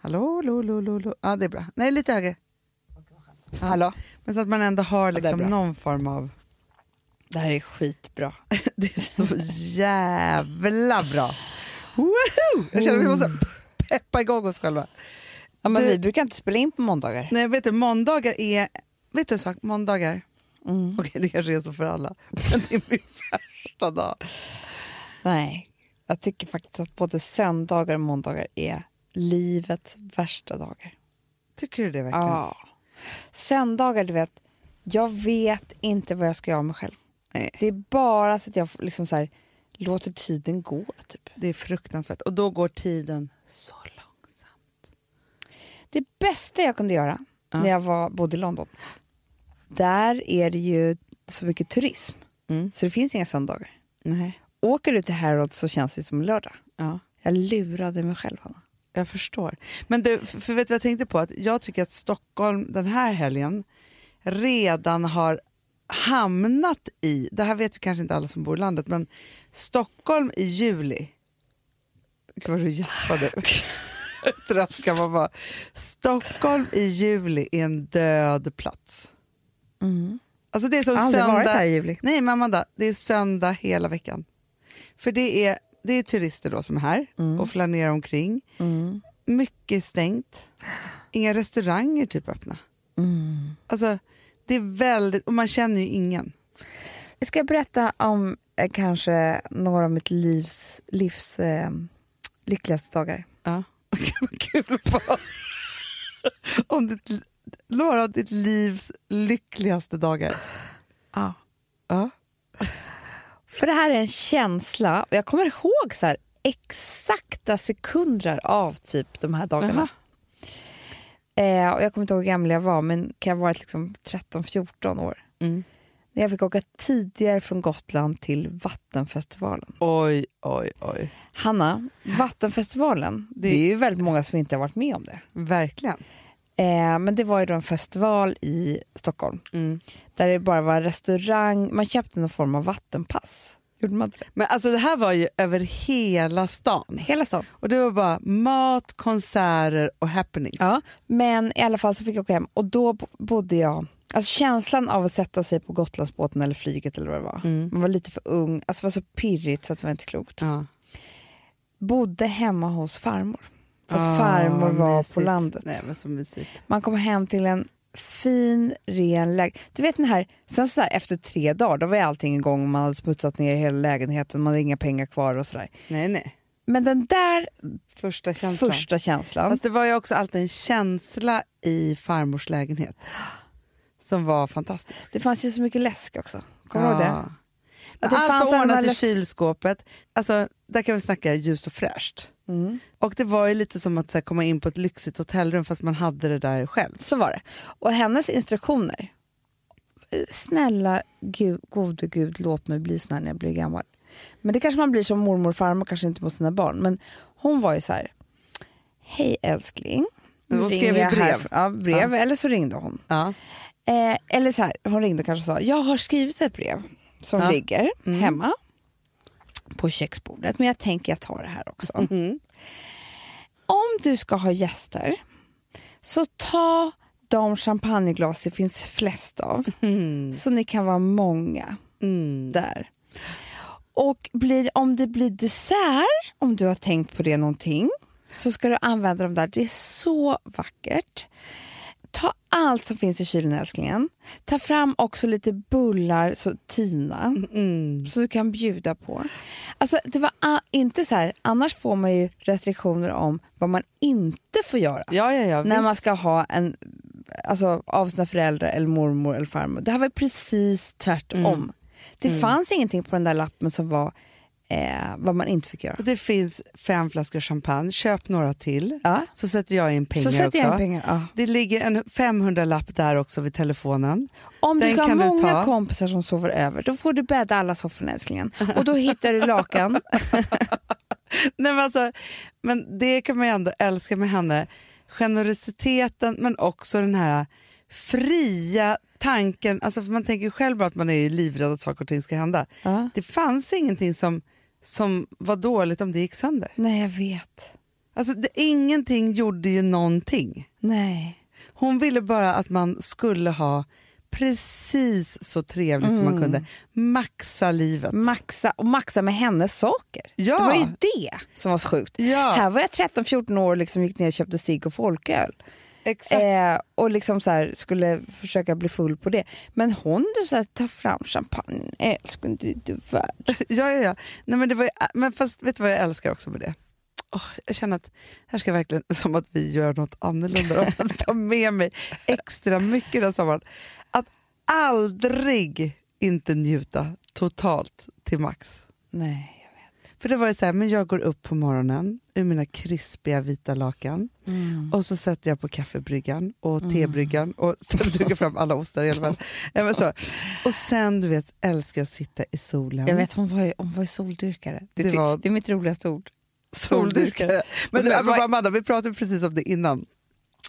Hallå, lo, lo, lo. Ja, det är bra. Nej, lite högre. Hallå? Men så att man ändå har liksom bra. någon form av... Det här är skitbra. Det är så jävla bra. Woho! Jag känner att vi måste peppa igång oss själva. Ja, men Du- vi brukar inte spela in på måndagar. Nej, vet du, måndagar är... Vet du en sak? Måndagar, Mm. okej det kanske är så för alla, men det är min värsta dag. Nej, jag tycker faktiskt att både söndagar och måndagar är livets värsta dagar. Tycker du det verkligen? Ja. Söndagar, du vet, jag vet inte vad jag ska göra med mig själv. Nej. Det är bara så att jag liksom så här, låter tiden gå. Typ. Det är fruktansvärt. Och då går tiden så långsamt. Det bästa jag kunde göra Ja. när jag var, bodde i London, där är det ju så mycket turism, Mm. så det finns inga söndagar. Nej. Åker du till Harrods så känns det som lördag. Ja. Jag lurade mig själv, Hanna. Jag förstår. Men du, för vet du vad jag tänkte på? Att jag tycker att Stockholm den här helgen redan har hamnat i, det här vet ju kanske inte alla som bor i landet, men Stockholm i juli. Gud vad du gäspade. Tröskan var bara. Stockholm i juli är en död plats. Alltså det är som aldrig söndag. varit här i juli. Nej men Amanda, det är söndag hela veckan. För det är, det är turister då som är här Mm. och flanerar omkring. Mycket stängt. Inga restauranger typ öppna. Mm. Alltså, det är väldigt, och man känner ju ingen. Jag ska berätta om eh, kanske några av mitt livs, livs eh, lyckligaste dagar. Ja. Vad kul om ditt, några av ditt livs lyckligaste dagar. Ja. Ja. För det här är en känsla, och jag kommer ihåg så här, exakta sekunder av typ de här dagarna. Eh, och jag kommer inte ihåg hur gammal jag var, men kan ha varit liksom 13-14 år. Mm. När jag fick åka tidigare från Gotland till Vattenfestivalen. Oj, oj, oj. Hanna, Vattenfestivalen, det är ju väldigt många som inte har varit med om det. Verkligen. Eh, men det var ju då en festival i Stockholm Mm. där det bara var restaurang, man köpte någon form av vattenpass. Gjorde man det? Men alltså det här var ju över hela stan. Hela stan. Och det var bara mat, konserter och happenings. Ja, men i alla fall så fick jag åka hem och då bo- bodde jag Alltså känslan av att sätta sig på Gotlandsbåten eller flyget eller vad det var. Mm. Man var lite för ung, alltså det var så pirrigt så att det var inte klokt. Ja. Bodde hemma hos farmor. Fast Ah, farmor var mysigt. på landet. Nej, men så mysigt. Man kom hem till en fin, ren lägenhet. Du vet den här, sen så här, efter tre dagar, då var ju allting igång, man hade smutsat ner hela lägenheten, man hade inga pengar kvar och sådär. Nej, nej. Men den där Första känslan. första känslan, Fast det var ju också alltid en känsla i farmors lägenhet som var fantastisk. det fanns ju så mycket läsk också. Kommer du ihåg det? Att Allt var ordnat i kylskåpet. Alltså, där kan vi snacka ljust och fräscht. Mm. Och det var ju lite som att här, komma in på ett lyxigt hotellrum fast man hade det där själv. Så var det. Och hennes instruktioner, snälla gud, gode gud låt mig bli sån här när jag blir gammal. Men det kanske man blir som mormor och farmor, kanske inte mot sina barn. Men hon var ju så här, hej älskling. Men hon skrev ju brev. Ja, brev, eller så ringde hon. Ja. Eh, eller så här, hon ringde och kanske sa, jag har skrivit ett brev som Ja. ligger Mm. hemma på köksbordet, men jag tänker jag tar det här också. Mhm. Om du ska ha gäster, så ta de champagneglas det finns flest av, så ni kan vara många Mm. där. Och blir, om det blir dessert, om du har tänkt på det någonting, så ska du använda dem där. Det är så vackert. Ta allt som finns i kylen älsklingen. Ta fram också lite bullar, så Tina, Mm. så du kan bjuda på. Alltså, det var inte så här, annars får man ju restriktioner om vad man inte får göra Ja, ja, ja. när visst. man ska ha en alltså, av sina föräldrar eller mormor eller farmor. Det här var precis tvärtom. Mm. Det fanns ingenting på den där lappen som var eh, vad man inte fick göra. Och Det finns fem flaskor champagne, köp några till. Ja. Så sätter jag in pengar Så sätter också. jag in pengar. Ja. Det ligger en 500-lapp där också vid telefonen. Om du Den ska ha du många kompisar som sover över, då får du bädda alla sofforna älsklingen. Och då hittar du lakan. Nej, men, alltså, men det kan man ju ändå älska med henne. Generositeten men också den här fria tanken. Alltså, för man tänker ju själv bara att man är livrädd att saker och ting ska hända. Ja. Det fanns ingenting som, som var dåligt om det gick sönder. Nej, jag vet. Alltså, det, ingenting gjorde ju någonting. Nej. Hon ville bara att man skulle ha precis så trevligt som man Mm. kunde. Maxa livet. Maxa, och maxa med hennes saker. Ja. Det var ju det som var så sjukt. Ja. Här var jag 13-14 år och liksom gick ner och köpte cigg och folköl. Exakt. Eh, och liksom så här, skulle försöka bli full på det. Men hon du så här, tar fram champagne, älskling det är du värd. Ja, ja, ja. Nej, men det var ju, men fast vet du vad jag älskar också med det? Åh, jag känner att här ska verkligen, som att vi gör något annorlunda, att ta med mig extra mycket den här sommaren. Att aldrig inte njuta totalt till max. Nej. För det var ju så här, men jag går upp på morgonen ur mina krispiga vita lakan Mm. och så sätter jag på kaffebryggan och tebryggan och trycker fram alla ostar i alla fall. Men så. Och sen du vet, älskar jag att sitta i solen. Jag vet, hon var ju, hon var ju soldyrkare. Det, Det var- det är mitt roligaste ord. Soldyrkare. Men du, apropå Amanda, vi pratade precis om det innan.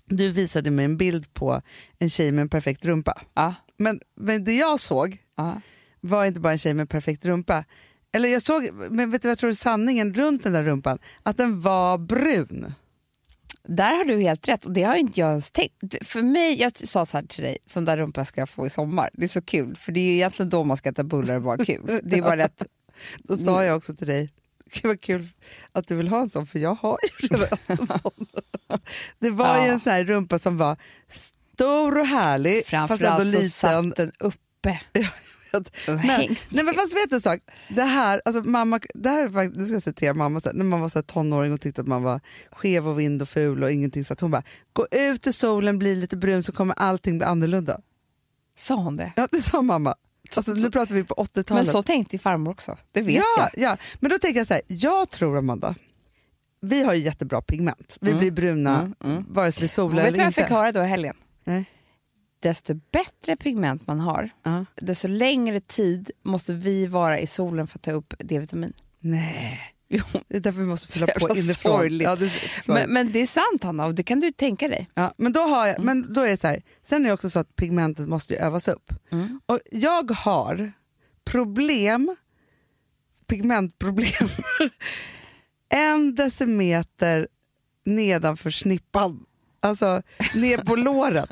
Du visade mig en bild på en tjej med en perfekt rumpa. Ja. Men, men det jag såg Ja. var inte bara en tjej med en perfekt rumpa. Eller jag såg, men vet du vad jag tror är sanningen runt den där rumpan? Att den var brun. Där har du helt rätt och det har inte jag ens tänkt. För mig, jag sa så här till dig, sån där rumpa ska jag få i sommar. Det är så kul, för det är ju egentligen då man ska äta bullar och vara kul. Det är bara att Då sa jag också till dig, gud vad kul att du vill ha en sån för jag har ju redan en sån. Det var ju Ja. en sån här rumpa som var stor och härlig fast ändå framförallt så liten. satt den uppe. Den Men, hängde. nej men fast vet du en sak? Det här, alltså mamma, det här är faktiskt, nu ska jag citera mamma, när man var så tonåring och tyckte att man var skev och vind och ful och ingenting så att hon bara, gå ut i solen, bli lite brun så kommer allting bli annorlunda. Sa hon det? Ja det sa mamma. Alltså, nu pratar vi på 80-talet. Men så tänkte ju farmor också, det vet ja, jag. ja, men då tänker jag så här, jag tror Amanda, vi har ju jättebra pigment. Vi Mm. blir bruna Mm, mm. vare sig vi solar vet du eller vad jag inte. fick höra då i helgen? Nej. Desto bättre pigment man har, Ja. desto längre tid måste vi vara i solen för att ta upp D-vitamin. Nej, Jo. det är därför vi måste fylla på inifrån. Ja, det Men, men det är sant Hanna, och det kan du tänka dig. Ja, men, då har jag, Mm. men då är det så här, sen är det också så att pigmentet måste övas upp. Och jag har problem, pigmentproblem, en decimeter nedanför snippan. Alltså ner på låret.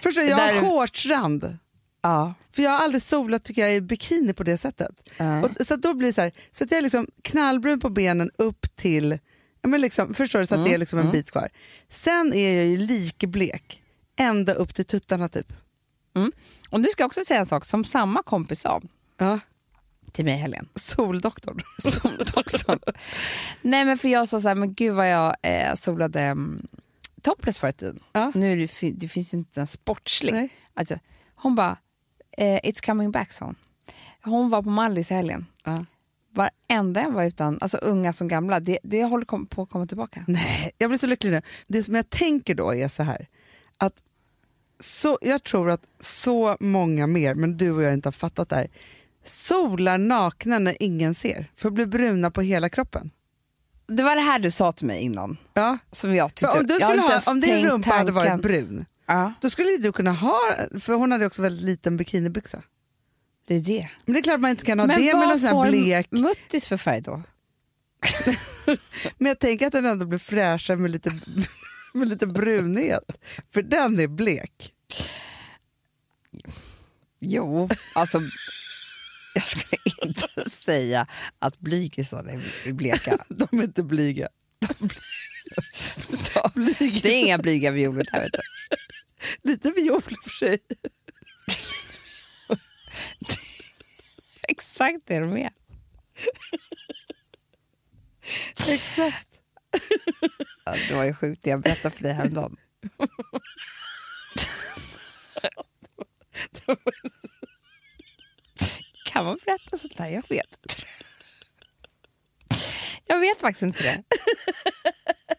Förstår du, jag har shortsrand. Ja. För jag har aldrig solat tycker jag i bikini på det sättet. Och, så då blir det så här, så att jag är liksom knallbrun på benen upp till, ja, men liksom, förstår du, så att det är liksom en bit kvar. Sen är jag ju likblek, ända upp till tuttarna typ. Och nu ska jag också säga en sak som samma kompis sa Ja. till mig i helgen. Soldoktorn. Som doktorn. Nej men för jag sa så här, men gud vad jag eh, solade um, topless tiden. Ja. Nu det, det finns inte en sportslig. Jag, hon bara, eh, it's coming back sa hon. Hon var på Mallis i helgen. Ja. Varenda en var utan, alltså unga som gamla, det, det håller på att komma tillbaka. Nej, jag blir så lycklig nu. Det som jag tänker då är så här, att så, jag tror att så många mer, men du och jag inte har fattat det här, solar nakna när ingen ser, för att bli bruna på hela kroppen. Det var det här du sa till mig innan. Ja. Som jag tyckte, För om, du jag skulle inte ha, om din rumpa hade varit tanken. brun, Ja, då skulle du kunna ha, för hon hade också väldigt liten bikinibyxa. det är det. Men det är klart man inte kan ha Men det med vad någon sån här får blek. Muttis för färg då? Men jag tänker att den ändå blir fräschare med lite, med lite brunhet. För den är blek. Jo, alltså jag ska inte säga att blygisarna är är bleka. De är inte blyga. Blyga. Det är inga blyga violer där vet du. Lite viol för sig. Exakt det de är. Exakt. Ja, det var ju sjukt det jag berättade för dig häromdagen. Kan man berätta sånt här? Jag vet. Jag vet faktiskt inte det.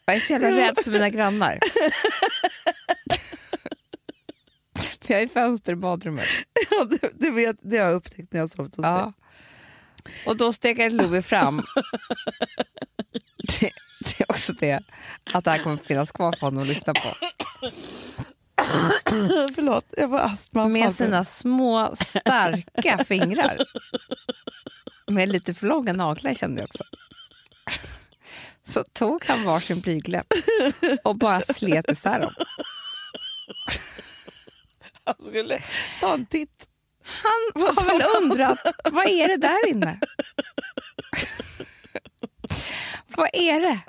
Jag är så jävla rädd för mina grannar. För jag ju fönster i badrummet. Ja, du, du vet, det har jag upptäckt när jag sovit hos Ja. dig. Och då stekade Louie fram. Det, det är också det att det här kommer finnas kvar för honom att lyssna på. Förlåt, jag var astma. Med sina små starka fingrar. Med lite för långa naglar kände jag också. så tog han varsin blygläpp och bara slet isär dem. Han skulle ta en titt. Han har väl undrat, vad är det där inne? vad är det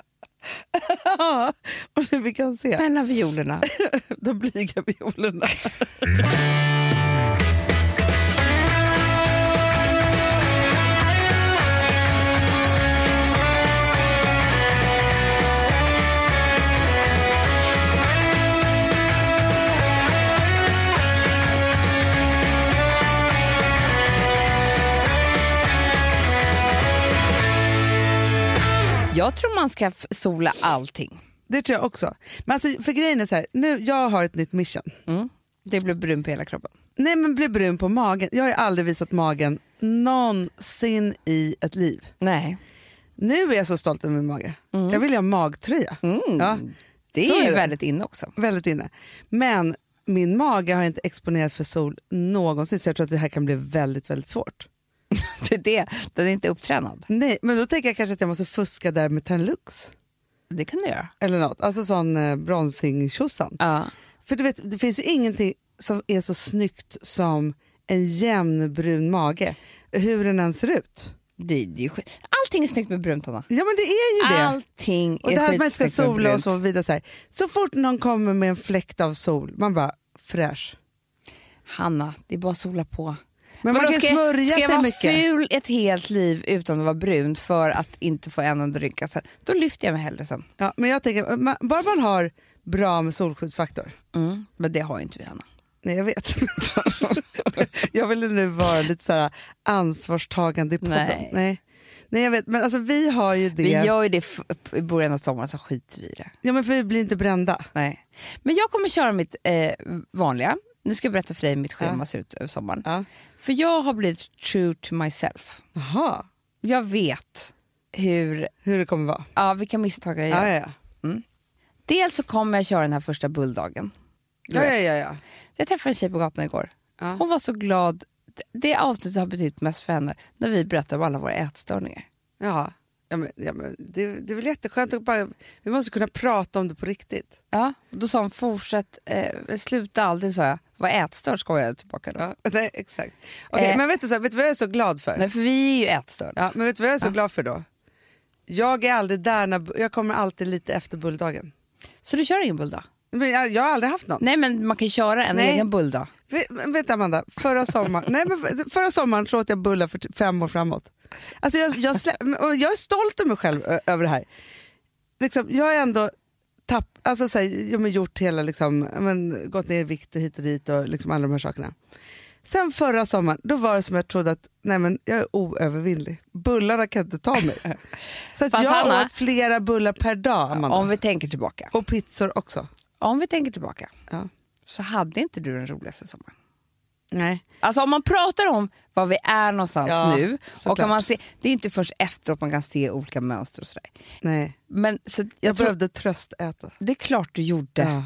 och det vi kan se. mellan violerna? De blyga violerna. Jag tror man ska sola allting. Det tror jag också. Men alltså, för grejen är så här, nu, jag har ett nytt mission. Det blir brun på hela kroppen. Nej men bli brun på magen. Jag har aldrig visat magen någonsin i ett liv. Nej. Nu är jag så stolt över min mage. Jag vill ha magtröja. Mm. Ja, Det så är ju det. väldigt inne också. Väldigt inne. Men min mage har inte exponerats för sol någonsin så jag tror att det här kan bli väldigt, väldigt svårt. Det är det. Den är inte upptränad. Nej, men då tänker jag kanske att jag måste fuska där med Tenlux. Det kan du göra. Eller något, alltså sån eh, bronsing. Ja. För du vet, det finns ju ingenting som är så snyggt som en jämn brun mage. Hur den än ser ut. Det, det är skit. Allting är snyggt med brunt, Anna. Ja men det är ju det. Allting och är det här att man ska sola och så vidare. Så, här. så fort någon kommer med en fläkt av sol, man bara fräsch. Hanna, det är bara att sola på. Men man kan ska, smörja ska jag vara mycket. ful ett helt liv utan att vara brun för att inte få en enda rynka sen? Då lyfter jag mig hellre sen. Ja, men jag tänker, man, bara man har bra med solskyddsfaktor. Men det har inte vi, Anna. Nej jag vet. jag ville nu vara lite så här ansvarstagande i podden. Nej. Nej. Nej jag vet, men alltså vi har ju det. Vi gör ju det i början av sommaren, så skiter vi i det. Ja men för vi blir inte brända. Nej. Men jag kommer köra mitt eh, vanliga. Nu ska jag berätta för dig hur mitt schema Ja. ser ut över sommaren. Ja. För jag har blivit true to myself. Jaha, Jag vet hur, hur det kommer vara. ja, vilka misstag jag gör. Ja, ja, ja. Dels så kommer jag köra den här första bulldagen. Ja, ja, ja, ja. Jag träffade en tjej på gatan igår. Ja. Hon var så glad. Det avsnittet har betytt mest för henne när vi berättar om alla våra ätstörningar. Jaha. Ja, men, ja, men det, det är väl jätteskönt att bara, vi måste kunna prata om det på riktigt. Ja, då sa hon fortsätt, eh, sluta aldrig sa jag. Var ätstörd skojade jag tillbaka då. Ja, nej, exakt. Okej, Eh. men vet du, så vet du vad jag är så glad för? Nej, för vi är ju ätstörda. Ja, men vet du vad jag är så Ja. glad för då? Jag är aldrig där när, jag kommer alltid lite efter bulldagen. Så du kör ingen bulldag? Men jag, jag har aldrig haft någon. Nej men man kan köra en Nej. egen bulldag. Vet, vet Amanda, förra sommaren, nej, men för- förra sommaren så åt jag bullar för fem år framåt. Alltså jag, jag, slä, jag är stolt över mig själv över det här. Liksom, jag har ändå tapp, alltså, så här, jag har gjort hela, liksom, men, gått ner i vikt och hit och dit och liksom, alla de här sakerna. Sen förra sommaren, då var det som jag trodde att nej, men jag är oövervinnlig. Bullarna kan inte ta mig. Så att Fast jag Hanna- åt flera bullar per dag, Amanda. Om vi tänker tillbaka. Och pizzor också. Om vi tänker tillbaka Ja. Så hade inte du den roligaste sommaren. Nej. Alltså om man pratar om var vi är någonstans Ja, nu, och kan man se, det är inte först efteråt man kan se olika mönster och sådär. nej. Men så jag, Jag behövde tröstäta. det är klart du gjorde. Ja,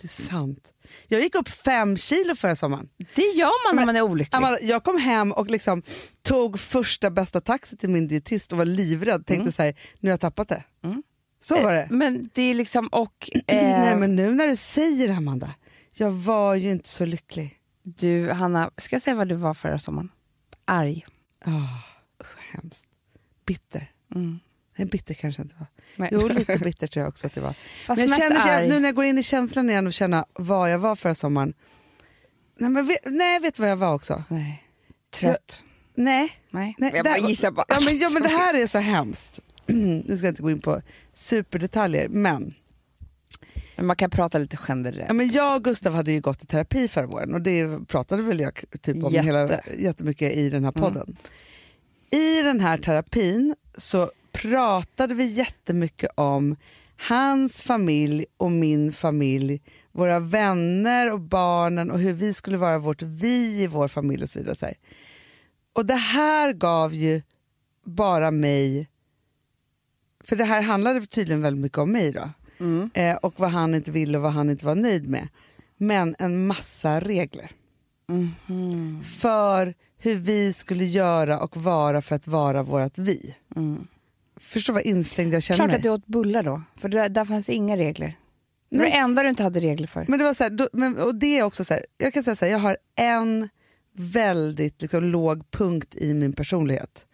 det är sant. Jag gick upp fem kilo förra sommaren. Det gör man när Men- man är olycklig. Amanda, jag kom hem och liksom tog första bästa taxi till min dietist och var livrädd. Tänkte så här, nu har jag tappat det. Mm. Så var det. Men det är liksom, och eh, Nej men nu när du säger det Amanda, jag var ju inte så lycklig. du Hanna, ska jag säga vad du var förra sommaren? Arg. Oh, hemskt. Bitter. Mm. Nej, bitter kanske jag inte var. Nej. Jo, lite bitter tror jag också att det var. Fast men jag känner, arg. nu när jag går in i känslan igen och känner vad jag var förra sommaren. Nej, men vet, nej, vet du vad jag var också? Nej. Trött. Nej. Nej. nej jag bara gissar bara. Ja, men, ja, men det här är så hemskt. nu ska jag inte gå in på superdetaljer, men, Men Man kan prata lite generellt. ja, men jag och Gustav hade ju gått i terapi förra våren och det pratade väl jag typ om Jätte. hela, jättemycket i den här Mm. podden. I den här terapin så pratade vi jättemycket om hans familj och min familj, våra vänner och barnen och hur vi skulle vara vårt vi i vår familj och så vidare. Så. Och det här gav ju bara mig, för det här handlade tydligen väldigt mycket om mig då, Mm. eh, och vad han inte ville och vad han inte var nöjd med. Men en massa regler Mhm. för hur vi skulle göra och vara för att vara vårt vi. Mm. Förstå vad instängd jag känner Klart mig. att du åt bullar då, för där, där fanns inga regler. Det var det enda du inte hade regler för. Men det var så här, då, men, och det är också så här, jag kan säga så här, jag har en väldigt liksom, låg punkt i min personlighet.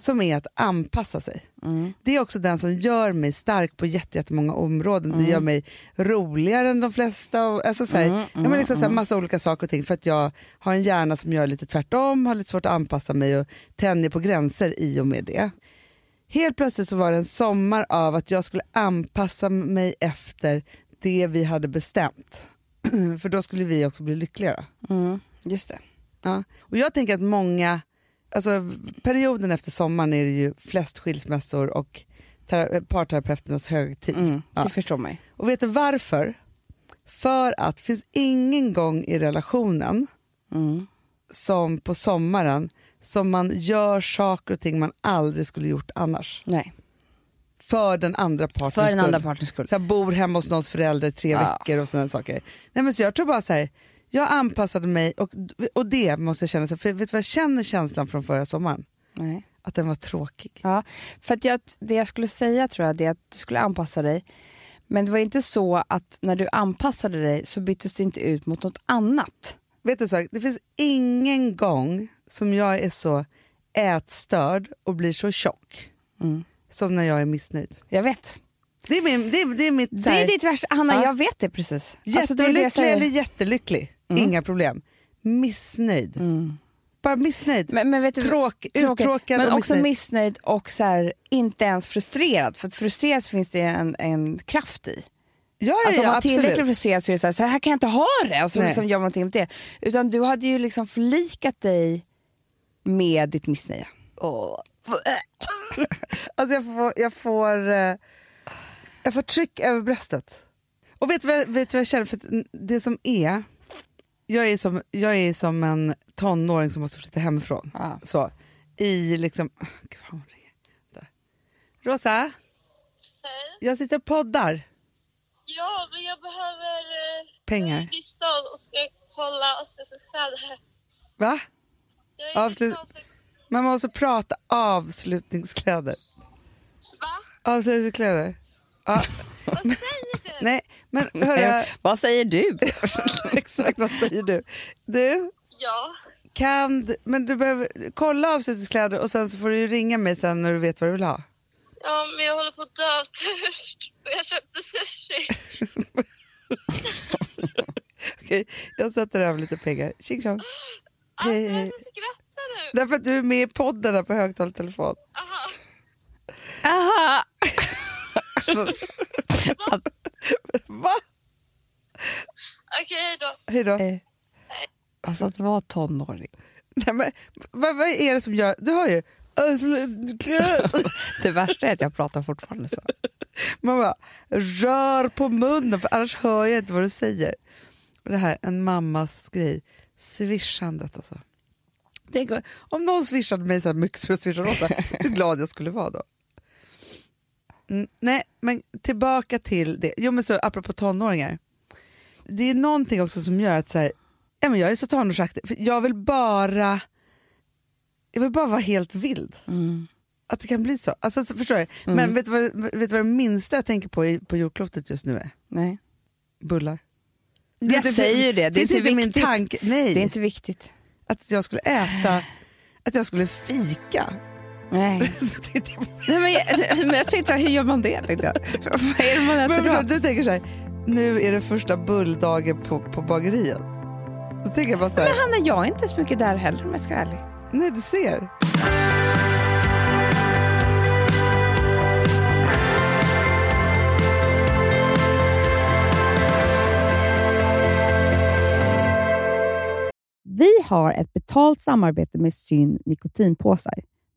Som är att anpassa sig. Mm. Det är också den som gör mig stark på jätte- jättemånga områden. Mm. Det gör mig roligare än de flesta. Alltså så här, Mm, ja, men liksom så här, massa olika saker och ting. För att jag har en hjärna som gör lite tvärtom, har lite svårt att anpassa mig och tänjer på gränser i och med det. Helt plötsligt så var det en sommar av att jag skulle anpassa mig efter det vi hade bestämt. För då skulle vi också bli lyckligare. Mm. Just det. Ja. Och jag tänker att många, alltså perioden efter sommaren är det ju flest skilsmässor och tera- parterapeuternas högtid. Mm. Ja. Det förstår mig. Och vet du varför? För att det finns ingen gång i relationen Mm. som på sommaren som man gör saker och ting man aldrig skulle gjort annars. Nej, För den andra partens för den andra partners skull. så här, bor hemma hos någons förälder tre Ja. veckor och sådana saker. Nej, men så jag tror bara så här, jag anpassade mig och, och det måste jag känna, för vet du vad jag känner känslan från förra sommaren? Nej. Att den var tråkig. Ja, för att jag, det jag skulle säga tror jag det är att du skulle anpassa dig. Men det var inte så att när du anpassade dig så byttes det inte ut mot något annat. Vet du så, det finns ingen gång som jag är så ätstörd och blir så tjock Mm. som när jag är missnöjd. Jag vet. Det är, min, det är, det är mitt... Det är ditt värsta. Hanna, Ja. jag vet det precis. Alltså, det är det jag Jättelycklig jättelycklig, inga problem. Missnöjd. Mm. Bara missnöjd. Men, men vet du, Tråk, tråkig, uttråkad men och också missnöjd. missnöjd och så här, inte ens frustrerad. För att frustrerad så finns det en, en kraft i. Ja, ja, Alltså, om ja man är tillräckligt frustrerad så är det så här, så här kan jag inte ha det och så Nej. liksom gör man någonting åt det. Utan du hade ju liksom förlikat dig med ditt missnöje. Alltså jag får, jag, får, eh, jag får tryck över bröstet. Och vet du vad, vet du vad jag känner? För det som är, jag är, som, jag är som en tonåring som måste flytta hemifrån. Ja. Så, I liksom... ah, Gud vad hon ringer. Där. Rosa, Hej. jag sitter och poddar. Ja, men jag behöver eh, Pengar. Jag är i stan och ska kolla avslutningskläder. Va? Jag är Avslut- i stan för... Man måste prata avslutningskläder. Va? Avslutningskläder. Ja. Vad säger du? Nej, men hörru, Vad säger du? exakt vad säger du? Du, Ja. kan du, men du behöver kolla avslutningskläder och sen så får du ju ringa mig sen när du vet vad du vill ha. Ja, men jag håller på att dö av törst. Och jag köpte sushi. Okej, jag sätter över lite pengar. Tjing tjong. Alltså, Hej, hej. varför skrattar du? Därför att du är med i podden här på högtalartelefon. Aha. Aha! Va? Okej, hej då. Hej då. Eh, Alltså att vara tonåring. Nej, men, vad, vad är det som gör... Du har ju... avslutningskläder. Det värsta är att jag pratar fortfarande så. Man bara rör på munnen för annars hör jag inte vad du säger. Och det här, en mammas grej. Swishandet alltså. Tänk om- någon swishade mig så här mycket som jag swishar Rosa, hur glad jag skulle vara då. Mm, nej, men tillbaka till det. Jo, men så, apropå tonåringar. Det är någonting också som gör att så här, ja, men jag är så tonårsaktig. För jag vill bara jag vill bara vara helt vild. Att det kan bli så. Alltså, så förstår jag. Men vet du, vad, vet du vad det minsta jag tänker på i, på jordklotet just nu är? Nej. Bullar. Jag säger ju det, det är inte inte min tanke. Nej, Det är inte viktigt. att jag skulle äta, att jag skulle fika. Nej. Nej men, jag, men jag tänkte, hur gör man det? Tänkte jag. Vad är det man Men äter förstår, då? du tänker så här, nu är det första bulldagen på, på bageriet. Då tänker jag bara så här, Men Hanna, jag är inte så mycket där heller om jag ska vara ärlig. nej du ser. Vi har ett betalt samarbete med Syn nikotinpåsar.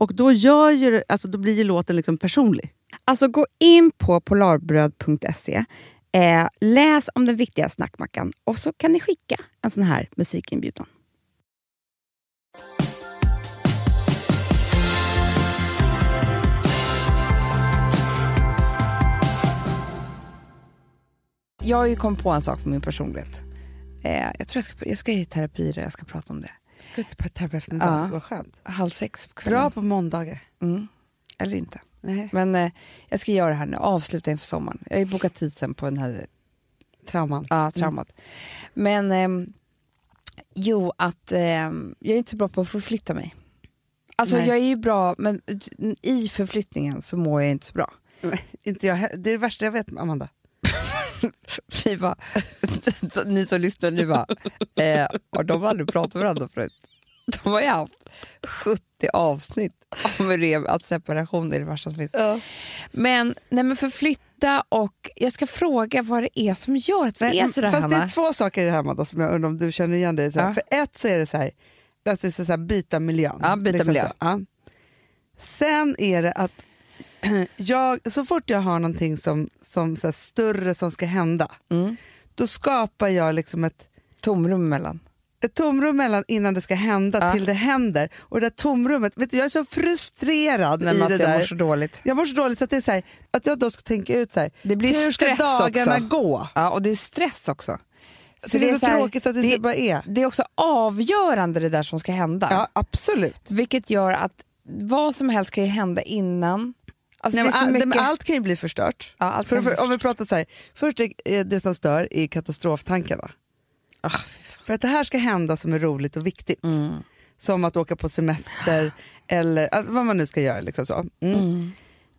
Och då, gör ju, alltså, då blir ju låten liksom personlig. Alltså gå in på polarbröd.se, eh, läs om den viktiga snackmackan och så kan ni skicka en sån här musikinbjudan. Jag har ju kommit på en sak med min personlighet. Eh, jag tror jag ska, jag ska i terapi och jag ska prata om det. Ska till terapeuten idag? Vad skönt. Halv sex på kvällen. Bra på måndagar. Mm. Eller inte. Nej. Men eh, jag ska göra det här nu, avsluta inför sommaren. Jag har ju bokat tid sen på den här Trauman. ja, traumat. Men ehm, jo, att ehm, jag är inte så bra på att förflytta mig. Alltså Nej. jag är ju bra, men i förflyttningen så mår jag inte så bra. Nej, inte jag, det är det värsta jag vet, Amanda. Vi bara, ni som lyssnar nu bara, eh, har de aldrig pratat med varandra förut? De har ju haft 70 avsnitt om rev, att separation är det värsta som finns. Men, nej men förflytta och jag ska fråga vad det är som gör att vi är sådär fast det Hanna. är två saker i det här Amanda, som jag undrar om du känner igen dig i. Ja. För ett så är det så här, alltså så här byta miljön. Ja, byta miljö. Så, ja. Sen är det att jag, så fort jag har någonting som, som så större som ska hända, Mm. då skapar jag liksom ett Tomrum mellan. ett tomrum mellan innan det ska hända Ja. till det händer. Och det där tomrummet, vet du, jag är så frustrerad Nej, i men det alltså, jag där. mår så dåligt. Jag mår så dåligt så att det är så här, att jag då ska tänka ut så här, Det blir hur ska dagarna också. gå? Ja, och det är stress också. För det är så, här- tråkigt att det, inte bara är. Det är också avgörande det där som ska hända. Ja, absolut. Vilket gör att vad som helst kan ju hända innan. Alltså Nej, all, mycket... allt kan ju bli förstört. Ja, allt för, för, om vi pratar så här, först är det som stör är katastroftankarna. Ah, För att det här ska hända som är roligt och viktigt. Mm. Som att åka på semester eller alltså, vad man nu ska göra. Liksom så. Mm.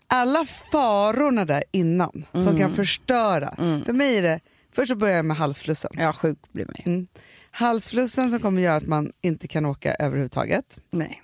Alla farorna där innan som Mm. kan förstöra. För mig är det, först så börjar jag med halsflussen. Ja, sjuk blir man ju. Mm. Halsflussen som kommer göra att man inte kan åka överhuvudtaget. Nej.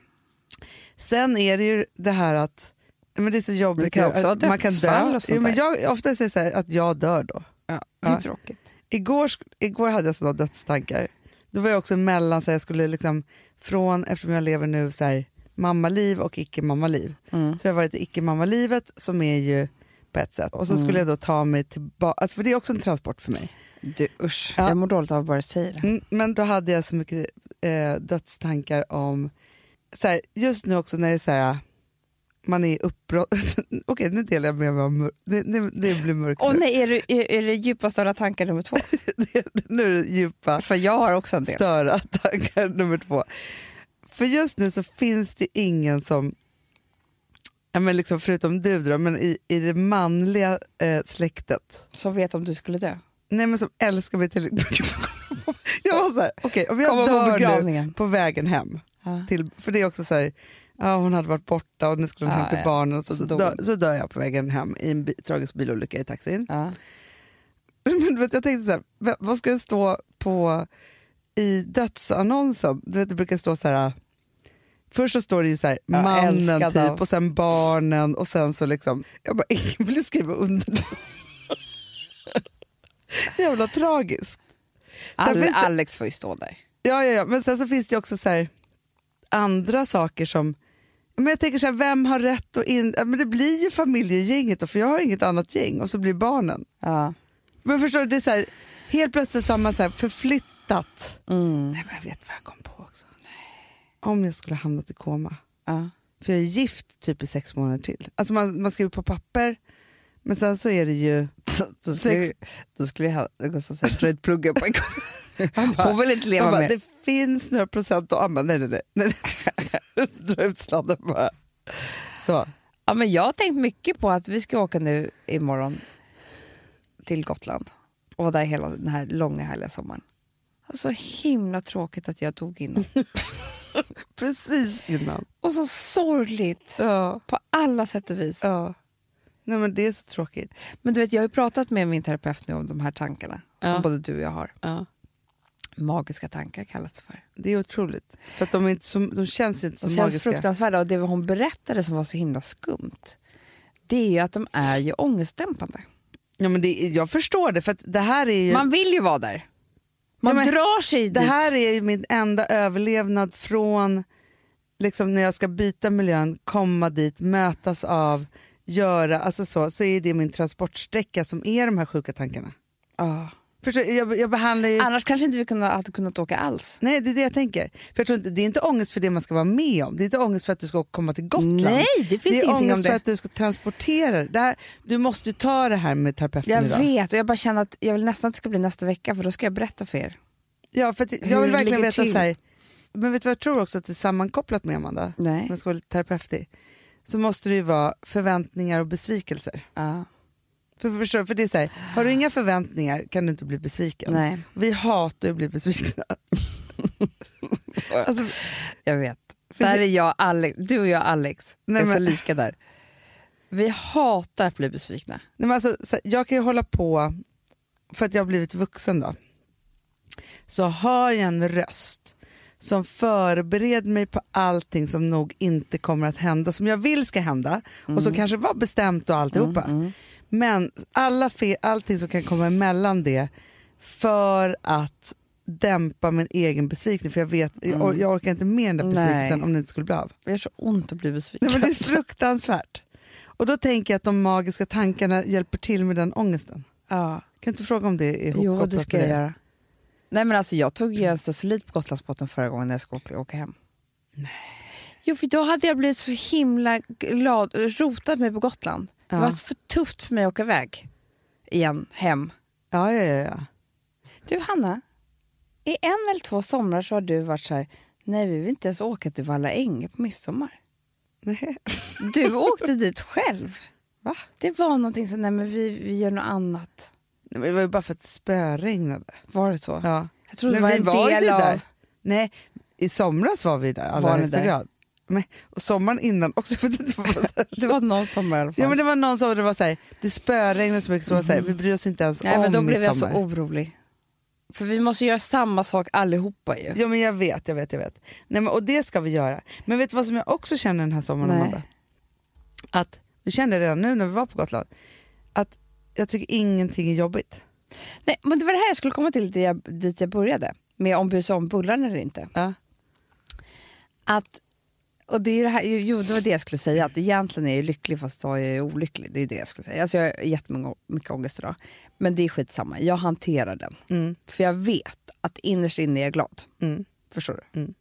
Sen är det ju det här att men det är så jobbigt kan också man kan dö. och sånt Jo, men jag, ofta säger här att jag dör då. Ja, det är Ja. tråkigt. Igår, igår hade jag sådana dödstankar. Då var jag också mellan, så jag skulle liksom från, eftersom jag lever nu så här, mammaliv och icke-mammaliv. Mm. Så jag har varit i icke-mammalivet som är ju på ett sätt. Och så skulle jag då ta mig tillbaka, alltså för det är också en transport för mig. Du, usch, Ja. jag mår dåligt av att bara säga det. Mm, men då hade jag så mycket eh, dödstankar om, så här, just nu också när det är så här, man är uppbrott. Okej, nu delar jag med mig om mör- det, det, det blir mörkt Åh nu. nej, är det, är, är det djupa stora tankar nummer två? nu är det djupa För jag har också en del. störa tankar nummer två. För just nu så finns det ingen som, ja, men liksom förutom du då, men i, i det manliga eh, släktet, Som vet om du skulle dö. nej men som älskar mig till... jag var så här, okej om jag Komma på dör nu begravningen. på vägen hem, Ja. till, för det är också så här, ja, hon hade varit borta och nu skulle hon Ja, till ja. barnen och så, Så så, dog dö, hon. så dör jag på vägen hem i en bi, tragisk bilolycka i taxin. Ja. Men vet, jag tänkte så här, vad ska det stå på i dödsannonsen? Du vet, det brukar stå så här, först så står det ju så här, Ja, mannen typ av. och sen barnen och sen så liksom, jag bara, ingen vill skriva under det. Jävla tragiskt. Det- Alex får ju stå där. Ja, ja, ja, men sen så finns det också så här, andra saker som men jag tänker så här, vem har rätt att in... Men det blir ju familjegänget då, för jag har inget annat gäng och så blir barnen. Ja. Men förstår du, det är så här, helt plötsligt så har man så här förflyttat. Mm. Nej, men jag vet vad jag kom på också. Om jag skulle hamnat i koma. Ja. För jag är gift typ i sex månader till. Alltså man, man skriver på papper, men sen så är det ju... Då skulle, Sex- då skulle jag Gustav dra ut pluggen på en Hon vill inte leva bara, med. det finns några procent att använda. Nej, nej, nej. nej. Dra ut sladden bara. Så. Ja, men jag har tänkt mycket på att vi ska åka nu imorgon till Gotland och vara där hela den här långa härliga sommaren. Så himla tråkigt att jag tog in Precis innan. Och så sorgligt Ja. på alla sätt och vis. ja. Nej, men det är så tråkigt. Men du vet, jag har ju pratat med min terapeut nu om de här tankarna Ja. som både du och jag har. Ja. Magiska tankar kallas det för. Det är otroligt. För att de, inte så, de känns inte så De känns magiska. fruktansvärda och det hon berättade som var så himla skumt det är ju att de är ju ångestdämpande. Ja, men det, jag förstår det, för att det här är ju... Man vill ju vara där. Man Ja, men drar sig Det dit. här är ju min enda överlevnad från liksom, när jag ska byta miljön, komma dit, mötas av, göra, alltså så, så är det min transportsträcka som är de här sjuka tankarna. Ja. Förstår, jag, jag behandlar ju... Annars kanske inte vi kunde, hade kunnat åka alls. Nej, det är det jag tänker. För jag tror inte, det är inte ångest för det man ska vara med om. Det är inte ångest för att du ska komma till Gotland. Nej, det finns det är ångest för det. att du ska transportera det. här, Du måste ju ta det här med terapeuten Jag idag. vet och jag bara känner att jag vill nästan att det ska bli nästa vecka för då ska jag berätta för er. Ja, för att jag vill verkligen veta till. så här, men vet du vad jag tror också att det är sammankopplat med Amanda? Nej. Om jag ska vara lite terapeutig. Så måste det ju vara förväntningar och besvikelser. Ja. För, förstår, för det är så här, har du inga förväntningar kan du inte bli besviken. Nej, Vi hatar att bli besvikna. alltså, jag vet. Där är jag Alex, du och jag Alex Nej, är så men- lika där. Vi hatar att bli besvikna. Nej, men alltså, så här, jag kan ju hålla på, för att jag har blivit vuxen då, så har jag en röst som förbereder mig på allting som nog inte kommer att hända, som jag vill ska hända och som kanske var bestämt och alltihopa. Men alla fe- allting som kan komma emellan det för att dämpa min egen besvikelse, för jag vet, jag, or- jag orkar inte med den där besvikelsen Nej. om det inte skulle bli av. Det är så ont att bli besviken. Nej, men det är fruktansvärt. Och då tänker jag att de magiska tankarna hjälper till med den ångesten. ja. Kan inte fråga om det är Jo, det ska jag göra. Nej men alltså jag tog ju en stasolit på Gotlandsbåten förra gången när jag skulle åka hem. Nej. Jo för då hade jag blivit så himla glad och rotat mig på Gotland. Det Ja. var för tufft för mig att åka iväg igen, hem. Ja, ja, ja. ja. Du Hanna, i en eller två somrar så har du varit så här, nej vi vill inte ens åka till Valla Änge på midsommar. Nej. Du åkte dit själv. Va? Det var någonting så nej men vi, vi gör något annat. Nej, men Det var ju bara för att det spöregnade. Var det så? Ja. Jag trodde Men det var en del ju av... där. Nej, i somras var vi där allra Var högsta grad. Men, och sommaren innan också. Vad det var. Det var någon sommar i alla fall. Ja, men det var någon som det var så här, det spöregnade så mycket så var så här, vi bryr oss inte ens Nej, om men då blev jag så orolig. För vi måste göra samma sak allihopa ju. Ja men jag vet, jag vet, jag vet. Nej, men, och det ska vi göra. Men vet du vad som jag också känner den här sommaren Nej. Amanda? Att, vi kände redan nu när vi var på Gotland, att jag tycker ingenting är jobbigt. Nej, men det var det här jag skulle komma till dit jag, dit jag började. Med om sig om bullarna eller inte. Ja. Att, och det, är det, här, jo, det var det jag skulle säga, att egentligen är jag lycklig fast jag är olycklig. Det är det jag skulle säga. Alltså jag har jättemycket mycket ångest idag. Men det är skitsamma, jag hanterar den. Mm. För jag vet att innerst inne är jag glad. Mm. Förstår du? Mm.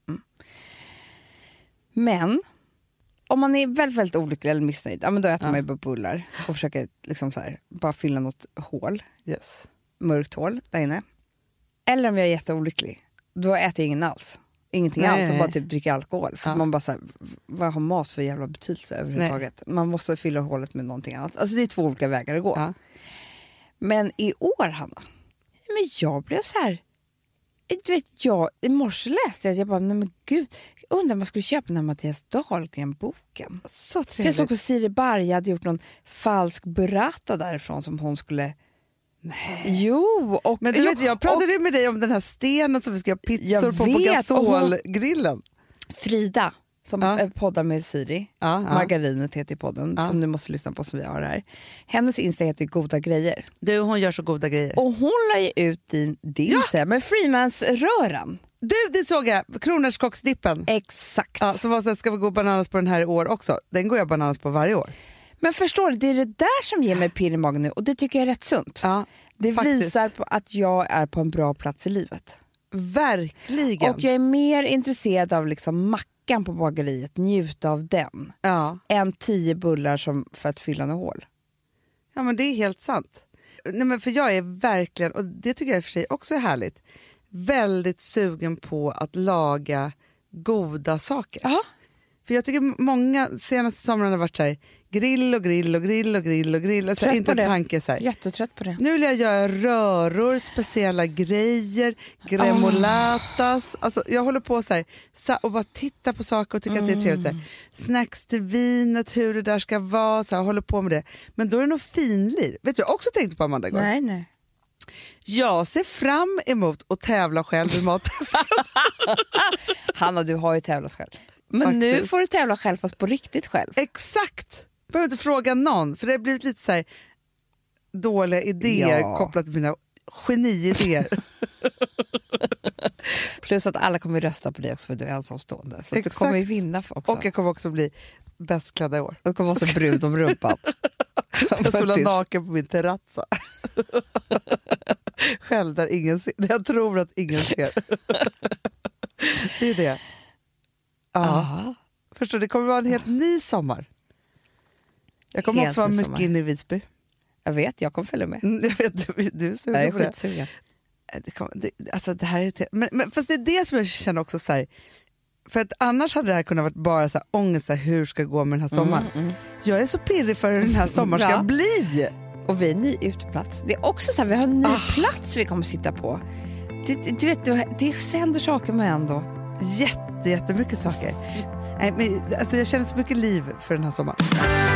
Men om man är väldigt, väldigt olycklig eller missnöjd, ja, men då äter Ja. man ju bara bullar och försöker liksom så här, bara fylla något hål, Yes. mörkt hål där inne. Eller om jag är jätteolycklig, då äter jag ingen alls. Ingenting Nej, alls och nej. bara typ dricker alkohol. För Ja. man bara så här, vad har mat för jävla betydelse överhuvudtaget? Man måste fylla hålet med någonting annat. Alltså det är två olika vägar att gå. Ja. Men i år, Hanna, men jag blev så här... Du vet, jag, I morse läste jag att jag bara, nej men gud, undrar om jag skulle köpa den här Mattias Dahlgren-boken. Så För jag såg trevligt. att Siri Barja hade gjort någon falsk burrata därifrån som hon skulle... Nej. Jo! Och, Men du jo, vet, jag pratade ju med dig om den här stenen som vi ska göra pizzor på på och gasolgrillen. och Frida, som Ja. eh, poddar med Siri, Ja, ja. Margarinet heter podden, Ja. som du måste lyssna på som vi har här. Hennes Insta heter Goda grejer. Du, hon gör så goda grejer. Och hon la ju ut din, din Ja. ja. med Freemans-röran. Du, det såg jag! Kronärtskocksdippen. Exakt. Ja, som var så här, ska vi gå bananas på den här i år också? Den går jag bananas på varje år. Men förstår du, det är det där som ger mig pirr i magen nu och det tycker jag är rätt sunt. Ja, det faktiskt. visar på att jag är på en bra plats i livet. Verkligen. Och jag är mer intresserad av liksom mackan på bageriet, njuta av den, ja. än tio bullar som för att fylla något hål. ja, men det är helt sant. Nej, men för jag är verkligen, och det tycker jag i och för sig också är härligt, väldigt sugen på att laga goda saker. Ja. För jag tycker många senaste somrarna har varit så här, grill och grill och grill och grill och grill. Och så här, Trött inte en tanke så här. Jättetrött på det. Nu vill jag göra röror, speciella grejer, gremolatas. Alltså, jag håller på så här, och bara titta på saker och tycker att det är trevligt. Så här. Snacks till vinet, hur det där ska vara, så här, håller på med det. Men då är det nog finlir. Vet du jag också tänkte på Amanda igår? Nej, nej. Jag ser fram emot att tävla själv i mat. Hanna, du har ju tävlat själv. Men nu Faktiskt. får du tävla själv fast på riktigt själv. Exakt! Behöver inte fråga någon, för det har blivit lite så här dåliga idéer Ja. kopplat till mina geniidéer. Plus att alla kommer rösta på dig också för du är ensamstående. Så du kommer ju vinna också. och jag kommer också bli bäst klädda i år. du kommer vara så brud om rumpan. Jag Faktiskt. naken på min terrazza. Själv där ingen ser. Jag tror att ingen ser. Det är det. Ja. Ja. Förstår du, det kommer vara en helt ny sommar. Jag kommer Helt också vara mycket sommar. inne i Visby. Jag vet, jag kommer följa med. Mm, jag vet, du, du är sugen på det. skitsugen. det, kommer- det, alltså det här är te- men, men fast det är det som jag känner också så här, för att annars hade det här kunnat vara bara så här, ångest, så här, hur ska det gå med den här sommaren? Jag är så pirrig för hur den här sommaren ska bli. Och vi är ny uteplats. Det är också så här, vi har en ny Ah. plats vi kommer sitta på. Det, det- du vet, det, det händer saker med ändå. Jätte, jättemycket saker. Nej, men, alltså, jag känner så mycket liv för den här sommaren.